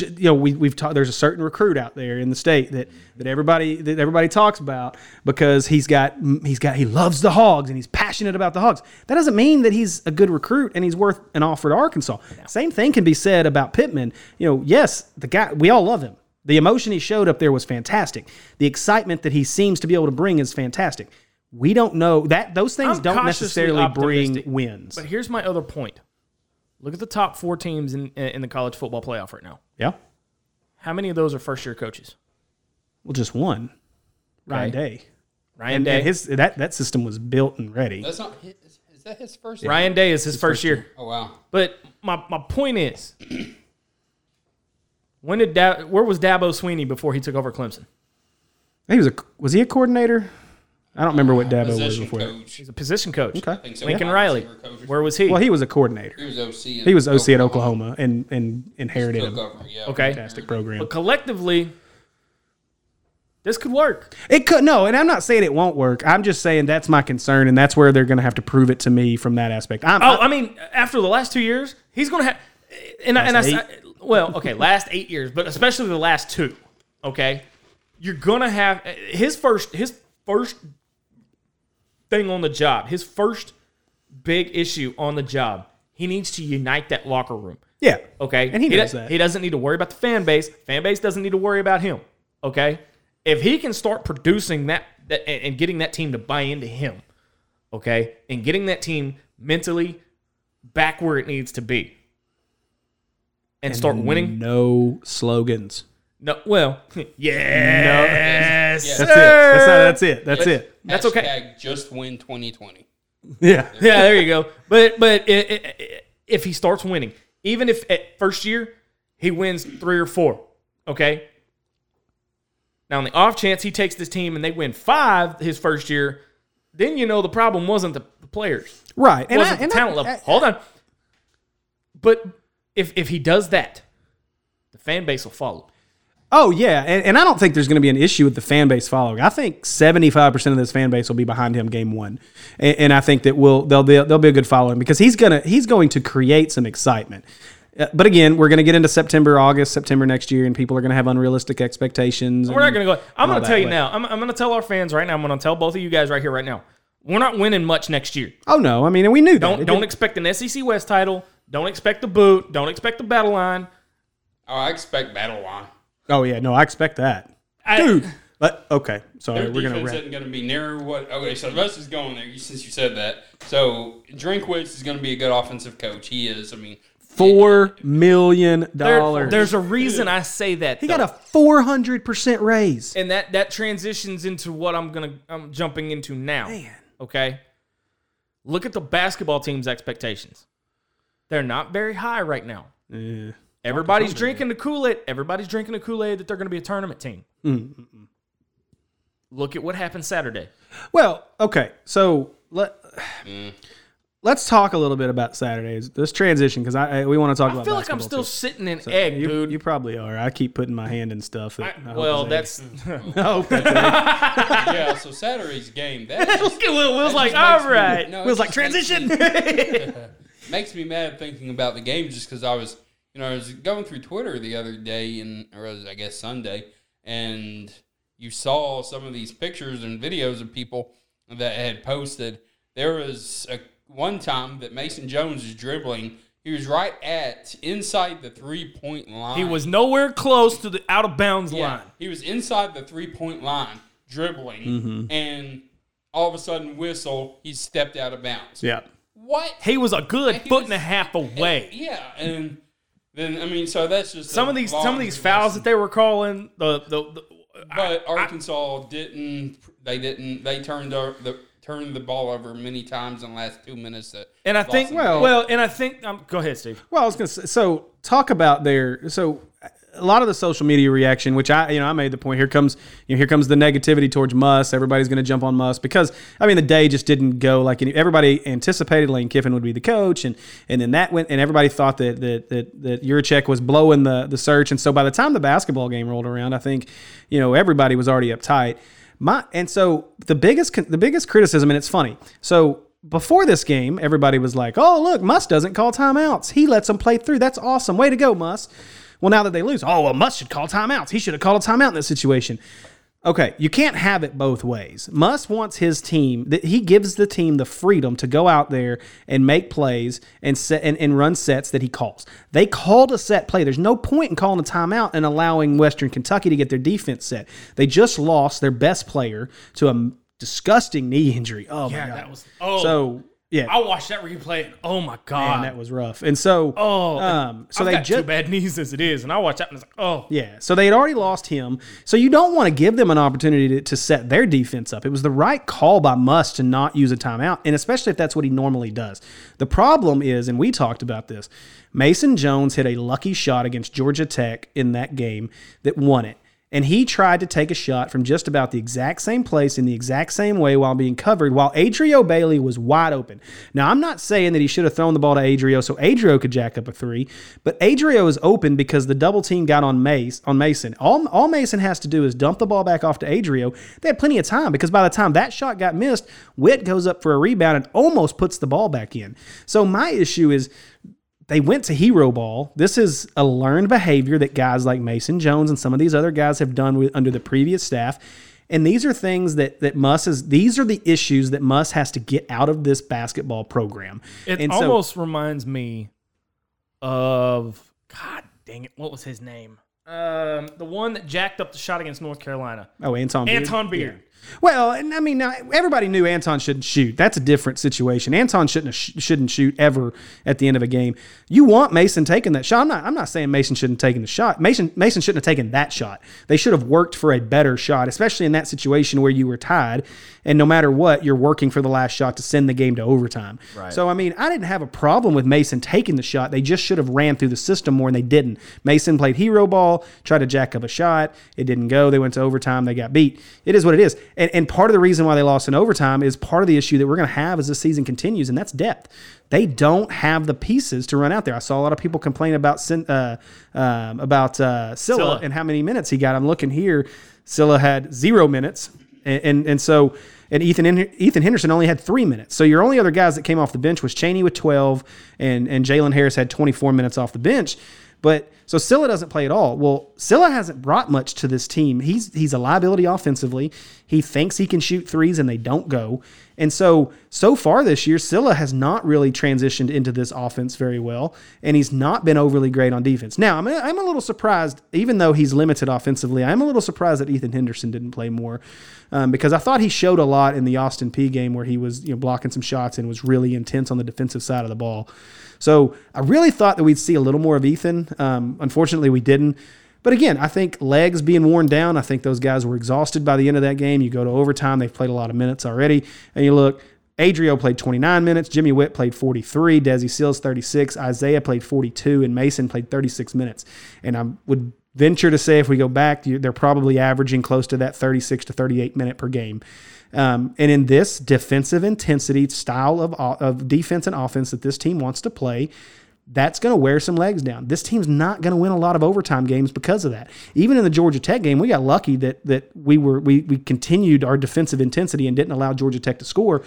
You know, we, we've talked. There's a certain recruit out there in the state that that everybody that everybody talks about because he's got he's got he loves the Hogs and he's passionate about the Hogs. That doesn't mean that he's a good recruit and he's worth an offer to Arkansas. Same thing can be said about Pittman. You know, yes, the guy we all love him. The emotion he showed up there was fantastic. The excitement that he seems to be able to bring is fantastic. We don't know that those things I'm don't necessarily bring wins. But here's my other point. Look at the top four teams in in the college football playoff right now. Yeah. How many of those are first year coaches? Well, just one. Ryan Okay. Day. Ryan And, Day. and his that that system was built and ready. That's not. His, is that his first? year? Ryan Day is his, first, year. Oh wow. But my, my point is, when did da- where was Dabo Swinney before he took over Clemson? He was a was he a coordinator? I don't remember what Dabo was before. that. coach. He's a position coach. Okay. think so. Lincoln Yeah. Riley. Receiver coach. Where was he? Well, he was a coordinator. He was OC. He was OC at Oklahoma and and inherited Took a over, yeah. Okay. fantastic program. but collectively, this could work. It could no, and I'm not saying it won't work. I'm just saying that's my concern, and that's where they're going to have to prove it to me from that aspect. I'm, Oh, I mean, after the last two years, he's going to have. And, I and I, Last I- well, okay, last eight years, but especially the last two. Okay, you're gonna have his first his first thing on the job, his first big issue on the job. He needs to unite that locker room. yeah, Okay, And he knows does- that. He doesn't need to worry about the fan base. Fan base doesn't need to worry about him. Okay, if he can start producing that, that and and getting that team to buy into him, okay, and getting that team mentally back where it needs to be, and, start winning, No slogans. No, well, yes, Yeah. That's it. That's, not, that's it. That's Hashtag it. That's okay. Just win 2020. Yeah. yeah, there you go. But but i i if he starts winning, even if at first year he wins three or four, okay. Now, on the off chance he takes this team and they win five his first year, then you know the problem wasn't the, the players, Right. it wasn't the talent level. Hold on. But if if he does that, the fan base will follow. Oh yeah, and, and I don't think there's going to be an issue with the fan base following. I think 75 percent of this fan base will be behind him game one, and, and I think that will they'll be they'll be a good following because he's gonna he's going to create some excitement. Uh, But again, we're going to get into September, August, September next year, and people are going to have unrealistic expectations. We're not going to go. I'm going to tell you but- now. I'm, I'm going to tell our fans right now. I'm going to tell both of you guys right here, right now. We're not winning much next year. Oh no, I mean, and we knew. Don't It don't didn't- expect an SEC West title. Don't expect the boot. Don't expect the battle line. Oh, I expect battle line. Oh yeah, no, I expect that, I- dude. But okay, sorry, Their we're going defense to. isn't going to be near what. Okay, so the Russ is going there since you said that. So Drinkwitz is going to be a good offensive coach. He is. I mean, Four million There- dollars. there's a reason I say that. he though. got a four hundred percent raise. and that that transitions into what I'm gonna I'm jumping into now. Okay. Look at the basketball team's expectations. They're not very high right now. Yeah. Everybody's drinking the Kool Aid. Everybody's drinking the Kool Aid that they're going to be a tournament team. Mm-hmm. Look at what happened Saturday. Well, okay, so let mm. let's talk a little bit about Saturdays. This transition because I, I we want to talk I about. I feel like I'm still too. sitting in So egg, you, dude. You probably are. I keep putting my hand in stuff. That I hope well, is mm. that's egg. I hope yeah. So Saturday's game. That just, look at Will. Will's that like, just makes all me- right. no, it Will's like just me- transition. makes me mad thinking about the game just because I was, you know, I was going through Twitter the other day and or was I guess Sunday, and you saw some of these pictures and videos of people that had posted. There was a one time that Mason Jones was dribbling. He was right at inside the three point line. He was nowhere close to the out of bounds Yeah, line. he was inside the three point line dribbling, Mm-hmm. and all of a sudden whistle. He stepped out of bounds. yeah. What? He was a good foot was- and a half away. Yeah, and then I mean, so that's just Some of these some of these fouls that they were calling the the, the But Arkansas didn't. They didn't. They turned the, the turned the ball over many times in the last two minutes. That and I think well well and I think um, go ahead Steve. Well, I was gonna say. So talk about their. So a lot of the social media reaction, which I you know I made the point. Here comes you know here comes the negativity towards Muss. Everybody's going to jump on Muss because I mean the day just didn't go like any, everybody anticipated. Lane Kiffin would be the coach, and and then that went and everybody thought that that that that Yurachek was blowing the the search. And so by the time the basketball game rolled around, I think you know everybody was already uptight. My and so the biggest the biggest criticism, and it's funny. So before this game, everybody was like, "Oh, look, Muss doesn't call timeouts. He lets them play through. That's awesome. Way to go, Muss." Well, now that they lose, oh well, Muss should call timeouts. He should have called a timeout in this situation. Okay, you can't have it both ways. Muss wants his team that he gives the team the freedom to go out there and make plays and set and, and run sets that he calls. They called a set play. There's no point in calling a timeout and allowing Western Kentucky to get their defense set. They just lost their best player to a disgusting knee injury. Oh Yeah, my god. that was oh so yeah. I watched that replay. And, Oh my god. Man, that was rough. And so, oh, um, so I've they just bad knees as it is, and I watched that and it's like, oh, yeah. So they had already lost him. So you don't want to give them an opportunity to, to set their defense up. It was the right call by Muss to not use a timeout, and especially if that's what he normally does. The problem is, and we talked about this, Mason Jones hit a lucky shot against Georgia Tech in that game that won it. And he tried to take a shot from just about the exact same place in the exact same way while being covered, while Adrio Bailey was wide open. Now, I'm not saying that he should have thrown the ball to Adrio so Adrio could jack up a three, but Adrio is open because the double team got on Mace on Mason. All, all Mason has to do is dump the ball back off to Adrio. They had plenty of time because by the time that shot got missed, Whitt goes up for a rebound and almost puts the ball back in. So my issue is they went to hero ball. This is a learned behavior that guys like Mason Jones and some of these other guys have done with, under the previous staff. And these are things that that Muss is. These are the issues that Muss has to get out of this basketball program. It and so- almost reminds me of God dang it, what was his name? Um, the one that jacked up the shot against North Carolina. Oh, Anton Beard. Anton Beard. Yeah. Well, and I mean, now, everybody knew Anton shouldn't shoot. That's a different situation. Anton shouldn't sh- shouldn't shoot ever at the end of a game. You want Mason taking that shot. I'm not. I'm not saying Mason shouldn't have taken the shot. Mason Mason shouldn't have taken that shot. They should have worked for a better shot, especially in that situation where you were tied, and no matter what, you're working for the last shot to send the game to overtime. Right. So I mean, I didn't have a problem with Mason taking the shot. They just should have ran through the system more, and they didn't. Mason played hero ball, tried to jack up a shot. It didn't go. They went to overtime. They got beat. It is what it is. And, and part of the reason why they lost in overtime is part of the issue that we're going to have as the season continues, and that's depth. They don't have the pieces to run out there. I saw a lot of people complain about uh, um, about uh, Scylla, Scylla. and how many minutes he got. I'm looking here. Scylla had zero minutes, and and, and so and Ethan Ethan Henderson only had three minutes. So your only other guys that came off the bench was Chaney with 12, and and Jalen Harris had 24 minutes off the bench. But so Scylla doesn't play at all. Well, Scylla hasn't brought much to this team. He's he's a liability offensively. He thinks he can shoot threes and they don't go. And so so far this year, Scylla has not really transitioned into this offense very well, and he's not been overly great on defense. Now I'm a, I'm a little surprised, even though he's limited offensively. I'm a little surprised that Ethan Henderson didn't play more, um, because I thought he showed a lot in the Austin Peay game where he was you know blocking some shots and was really intense on the defensive side of the ball. So I really thought that we'd see a little more of Ethan. Um, unfortunately, we didn't. But again, I think legs being worn down, I think those guys were exhausted by the end of that game. You go to overtime, they've played a lot of minutes already. And you look, Adrio played 29 minutes, Jimmy Whitt played 43, Desi Sills 36, Isaiah played 42, and Mason played 36 minutes. And I would venture to say if we go back, they're probably averaging close to that 36 to 38 minute per game. Um, and in this defensive intensity style of, of defense and offense that this team wants to play, that's going to wear some legs down. This team's not going to win a lot of overtime games because of that. Even in the Georgia Tech game, we got lucky that that we were we we continued our defensive intensity and didn't allow Georgia Tech to score.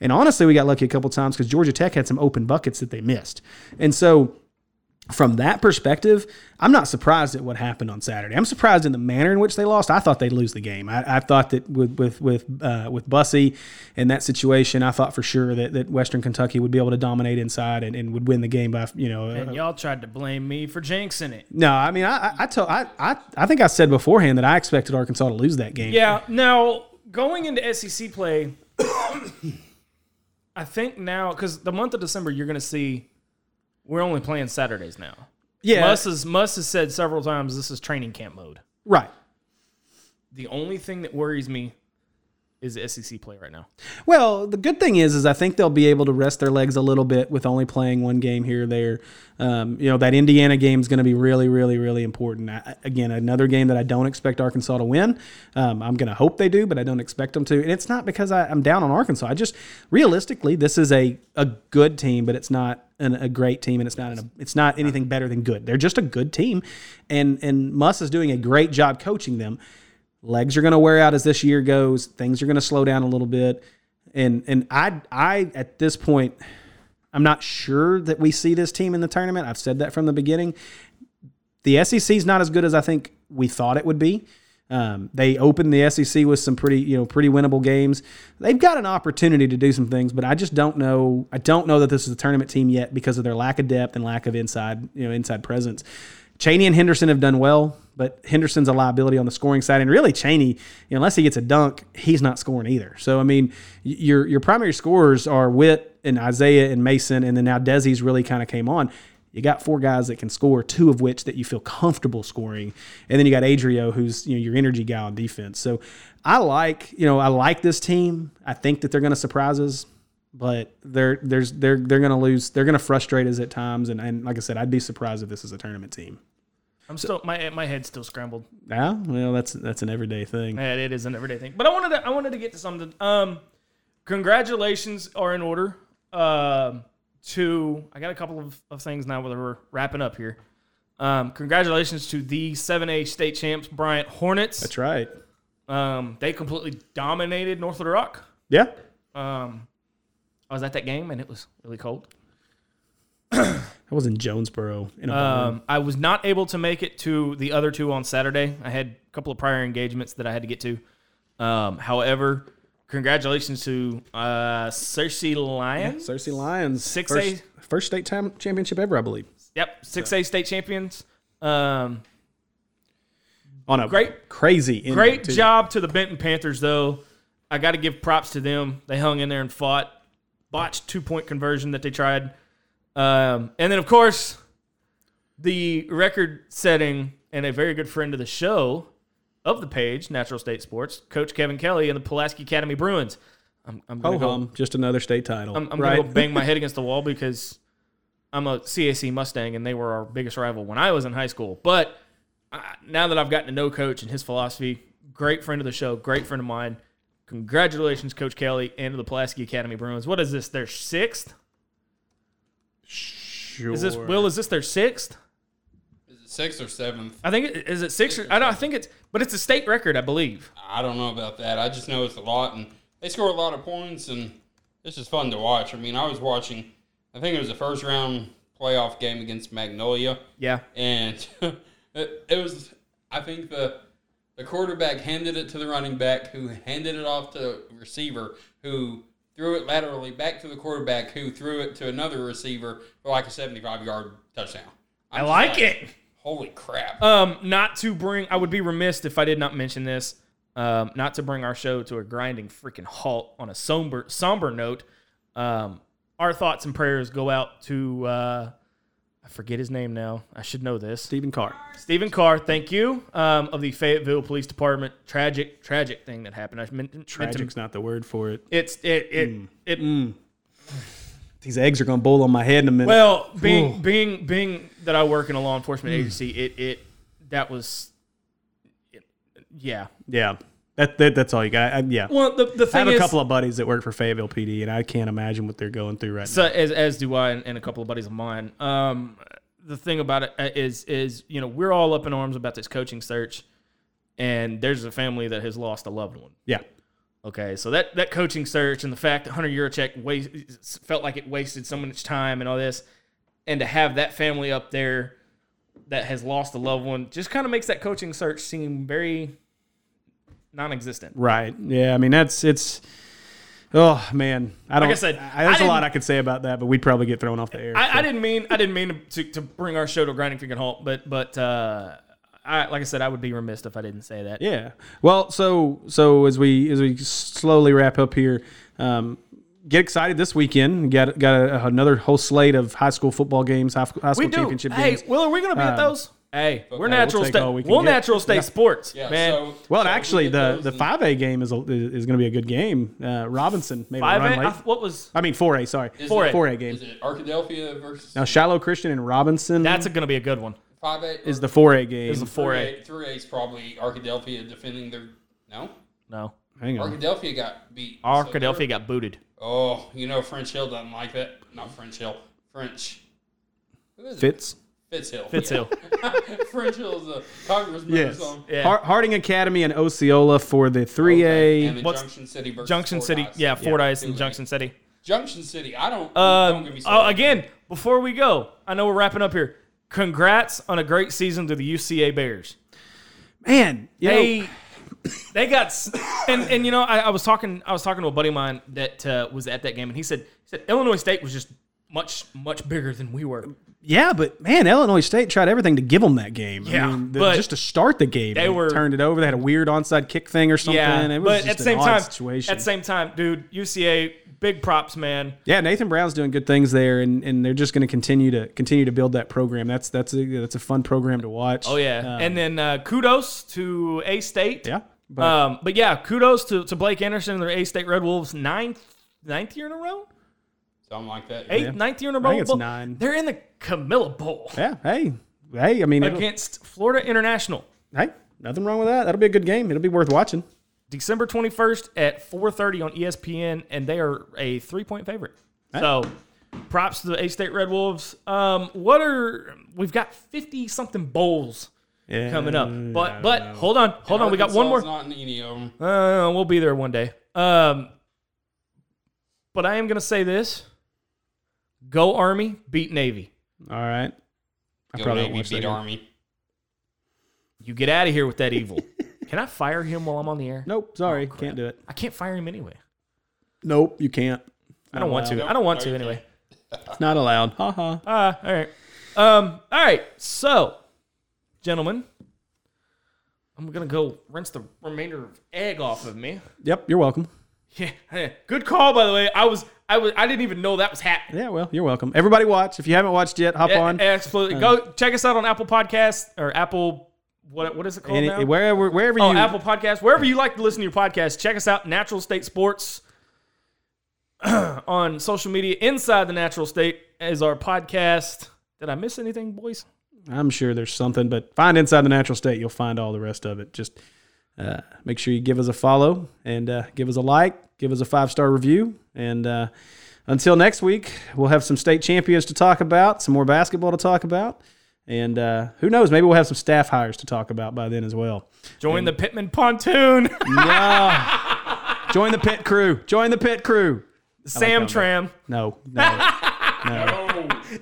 And honestly, we got lucky a couple times because Georgia Tech had some open buckets that they missed. And so from that perspective, I'm not surprised at what happened on Saturday. I'm surprised in the manner in which they lost. I thought they'd lose the game. I, I thought that with with with uh, with Bassey in that situation, I thought for sure that, that Western Kentucky would be able to dominate inside and, and would win the game by you know. And uh, y'all tried to blame me for jinxing it. no, I mean I I I, told, I I I think I said beforehand that I expected Arkansas to lose that game. Yeah. Now going into SEC play, I think now because the month of December you're going to see we're only playing Saturdays now. Yeah. Muss has Muss has said several times this is training camp mode. Right. The only thing that worries me is SEC play right now. Well, the good thing is, is I think they'll be able to rest their legs a little bit with only playing one game here or there. Um, you know, that Indiana game is going to be really, really, really important. I, again, another game that I don't expect Arkansas to win. Um, I'm going to hope they do, but I don't expect them to. And it's not because I, I'm down on Arkansas. I just realistically, this is a a good team, but it's not an, a great team, and it's not an, it's not anything better than good. They're just a good team, and and Muss is doing a great job coaching them legs are going to wear out as this year goes. Things are going to slow down a little bit, and and I I at this point, I'm not sure that we see this team in the tournament. I've said that from the beginning. The SEC is not as good as I think we thought it would be. Um, they opened the SEC with some pretty, you know, pretty winnable games. They've got an opportunity to do some things, but I just don't know. I don't know that this is a tournament team yet because of their lack of depth and lack of inside, you know, inside presence. Chaney and Henderson have done well, but Henderson's a liability on the scoring side, and really Chaney, unless he gets a dunk, he's not scoring either. So I mean, your your primary scorers are Whitt and Isaiah and Mason, and then now Desi's really kind of came on. You got four guys that can score, two of which that you feel comfortable scoring, and then you got Adrio, who's you know your energy guy on defense. So I like you know I like this team. I think that they're going to surprise us, but they're there's they're they're going to lose. They're going to frustrate us at times, and, and like I said, I'd be surprised if this is a tournament team. I'm still my my head's still scrambled. Yeah, well, that's that's an everyday thing. Yeah, it is an everyday thing. But I wanted to I wanted to get to something. Um, congratulations are in order. Um, to I got a couple of, of things now where we're wrapping up here. Um, congratulations to the 7A state champs, Bryant Hornets. That's right. Um, they completely dominated North Little Rock. Yeah. Um, I was at that game and it was really cold. I was in Jonesboro. In a. Um, I was not able to make it to the other two on Saturday. I had a couple of prior engagements that I had to get to. Um, however, congratulations to uh, Searcy Lions. Yeah, Searcy Lions. Six first, A. First state time championship ever, I believe. Yep, six A state champions. Um, on a Great- crazy Great too. job to the Benton Panthers, though. I got to give props to them. They hung in there and fought. Botched two point conversion that they tried. Um, and then, of course, the record setting and a very good friend of the show of the page, Natural State Sports, Coach Kevin Kelly and the Pulaski Academy Bruins. I'm, I'm going to go. just another state title. I'm, I'm right? going to go bang my head against the wall because I'm a CAC Mustang and they were our biggest rival when I was in high school. But uh, now that I've gotten to know Coach and his philosophy, great friend of the show, great friend of mine. Congratulations, Coach Kelly and to the Pulaski Academy Bruins. What is this? Their sixth? Sure. Is this Will? Is this their sixth? Is it sixth or seventh? I think it, is it six or I don't. I think it's, but it's a state record, I believe. I don't know about that. I just know it's a lot, and they score a lot of points, and this is fun to watch. I mean, I was watching. I think it was the first round playoff game against Magnolia. Yeah. and it, it was. I think the the quarterback handed it to the running back, who handed it off to the receiver, who threw it laterally back to the quarterback, who threw it to another receiver for like a seventy-five yard touchdown. I I'm just like it. Holy crap! Um, not to bring, I would be remiss if I did not mention this. Um, not to bring our show to a grinding freaking halt on a somber, somber note. Um, our thoughts and prayers go out to, uh, I forget his name now. I should know this. Stephen Carr. Stephen Carr, thank you. Um, of the Fayetteville Police Department. Tragic, tragic thing that happened. I meant, meant to- not the word for it. It's it it Mm. it. These eggs are going to boil on my head in a minute. Well, being Ooh. being being that I work in a law enforcement Mm. agency, it it that was, it, yeah. yeah, that, that that's all you got. I, yeah. Well, the the thing I have a is, couple of buddies that work for Fayetteville PD, and I can't imagine what they're going through right now. so now. as as do I and, and a couple of buddies of mine. Um, the thing about it uh, is is you know we're all up in arms about this coaching search, and there's a family that has lost a loved one. Yeah. Okay, so that that coaching search and the fact that Hunter Yurachek waste, felt like it wasted so much time and all this, and to have that family up there that has lost a loved one just kind of makes that coaching search seem very non-existent. Right. Yeah. I mean, that's it's. Oh man, I don't. Like I said, I, there's I a lot I could say about that, but we'd probably get thrown off the air. I, I didn't mean I didn't mean to, to bring our show to a grinding freaking halt, but but uh, I like I said, I would be remiss if I didn't say that. Yeah. Well, so so as we as we slowly wrap up here, um, get excited this weekend. Got got a, another whole slate of high school football games, high, school- high school we do. championship Hey, games. Will, are we going to be at Um, those? Hey, we're we'll natural state. we can We'll get. natural state Yeah. sports, Yeah, man. so- Well, so actually, get the the five A game is a, is going to be a good game. Uh, Robinson made Five a run late. I- What was I mean, four A. Sorry, four A. four A game. Is it Arkadelphia versus Now, Shiloh Christian and Robinson. that's going to be a good one. five A? is the four A game. Is the four A? Three A is probably Arkadelphia defending their. No, No, Hang on. Arkadelphia got beat. so Arkadelphia they're- got booted. Oh, you know French Hill doesn't like that. Not French Hill. French. Who is it? Fitz. Fitzhill. Fitz Hill. French Hill is a congressman Yes. or something. Yeah. Har- Harding Academy and Osceola for the three Okay, A. And the What's- Junction City versus Junction City, Fordyce. yeah, Fordyce and Two Junction City. Junction City. I don't. don't Um, get me oh, started. again, before we go, I know we're wrapping up here. Congrats on a great season to the UCA Bears. Man, you know, They they got s- and and you know I, I was talking I was talking to a buddy of mine that uh, was at that game and he said he said Illinois State was just much much bigger than we were. Yeah, but man, Illinois State tried everything to give them that game. Yeah, I mean, the- but just to start the game, they were- turned it over. They had a weird onside kick thing or something. Yeah, it was but just at the same time, situation. at the same time, dude, UCA big props, man. yeah, Nathan Brown's doing good things there, and, and they're just going to continue to continue to build that program. That's that's a that's a fun program to watch. Oh yeah, Um, and then uh, kudos to A State. yeah, but Um, but yeah, kudos to, to Blake Anderson and their A State Red Wolves ninth ninth year in a row, something like that. eighth ninth year in a row. I think it's nine. They're in the Camellia Bowl yeah, hey, hey, I mean, it'll- against Florida International. hey, nothing wrong with that. That'll be a good game. It'll be worth watching. December 21st at 4:30 on ESPN, and they are a three-point favorite. So, props to the A State Red Wolves. Um, what are we've got 50 something bowls Yeah, coming up, but but know. hold on, hold on, we got one more. Not in any of them. Uh, we'll be there one day. Um, but I am gonna say this: Go Army, beat Navy. All right. I Go probably won't Navy watch that beat. Army. You get out of here with that evil. Can I fire him while I'm on the air? Nope, sorry, can't do it. I can't fire him anyway. Nope, you can't. I don't want to. I don't want to anyway. It's not allowed. Ha ha. Ah, all right. Um, all right. So, gentlemen, I'm gonna go rinse the remainder of egg off of me. Yep, you're welcome. Yeah, good call by the way. I was I was I didn't even know that was happening. Yeah, well, you're welcome. Everybody watch. If you haven't watched yet, hop Yeah, on. Absolutely. Go um, check us out on Apple Podcasts or Apple what what is it called Any- now? wherever wherever oh, you Apple Podcasts, wherever you like to listen to your podcast, check us out. Natural State Sports on social media. Inside the Natural State is our podcast. Did I miss anything, boys? I'm sure there's something, but find inside the natural state, you'll find all the rest of it. Just uh, make sure you give us a follow and uh, give us a like, give us a five star review, and uh, until next week, we'll have some state champions to talk about, some more basketball to talk about, and uh, who knows, maybe we'll have some staff hires to talk about by then as well. Join the Pittman pontoon. No. Join the pit crew. Join the pit crew. Sam Tram. No, no, no.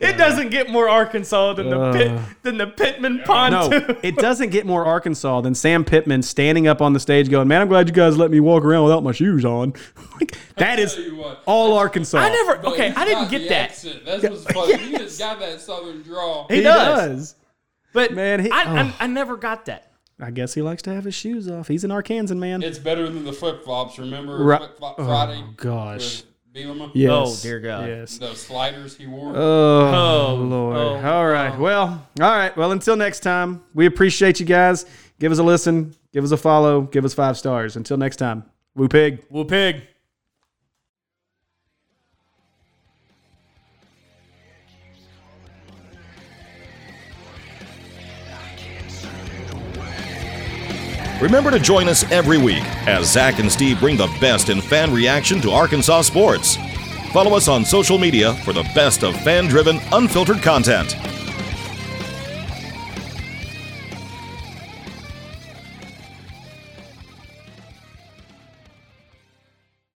It doesn't get more Arkansas than the pit Uh. than the Pittman pontoon. No, it doesn't get more Arkansas than Sam Pittman standing up on the stage going, "Man, I'm glad you guys let me walk around without my shoes on." like that is all Arkansas. I never. But Okay, I didn't get that. Accent. That's what's funny. He just got that southern drawl. He, He does. does. But Man, he- I, oh. I, I never got that. I guess he likes to have his shoes off. He's an Arkansan man. It's better than the flip flops. Remember Right. flip flop Oh, Friday? gosh. With Bielema? Yes. Oh, dear God. Yes. The sliders he wore. Oh, Oh, Lord. oh, all right. Oh. Well, all right. Well, until next time, we appreciate you guys. Give us a listen. Give us a follow. Give us five stars. Until next time, Woo Pig. Woo pig. Remember to join us every week as Zach and Steve bring the best in fan reaction to Arkansas sports. Follow us on social media for the best of fan driven, unfiltered content.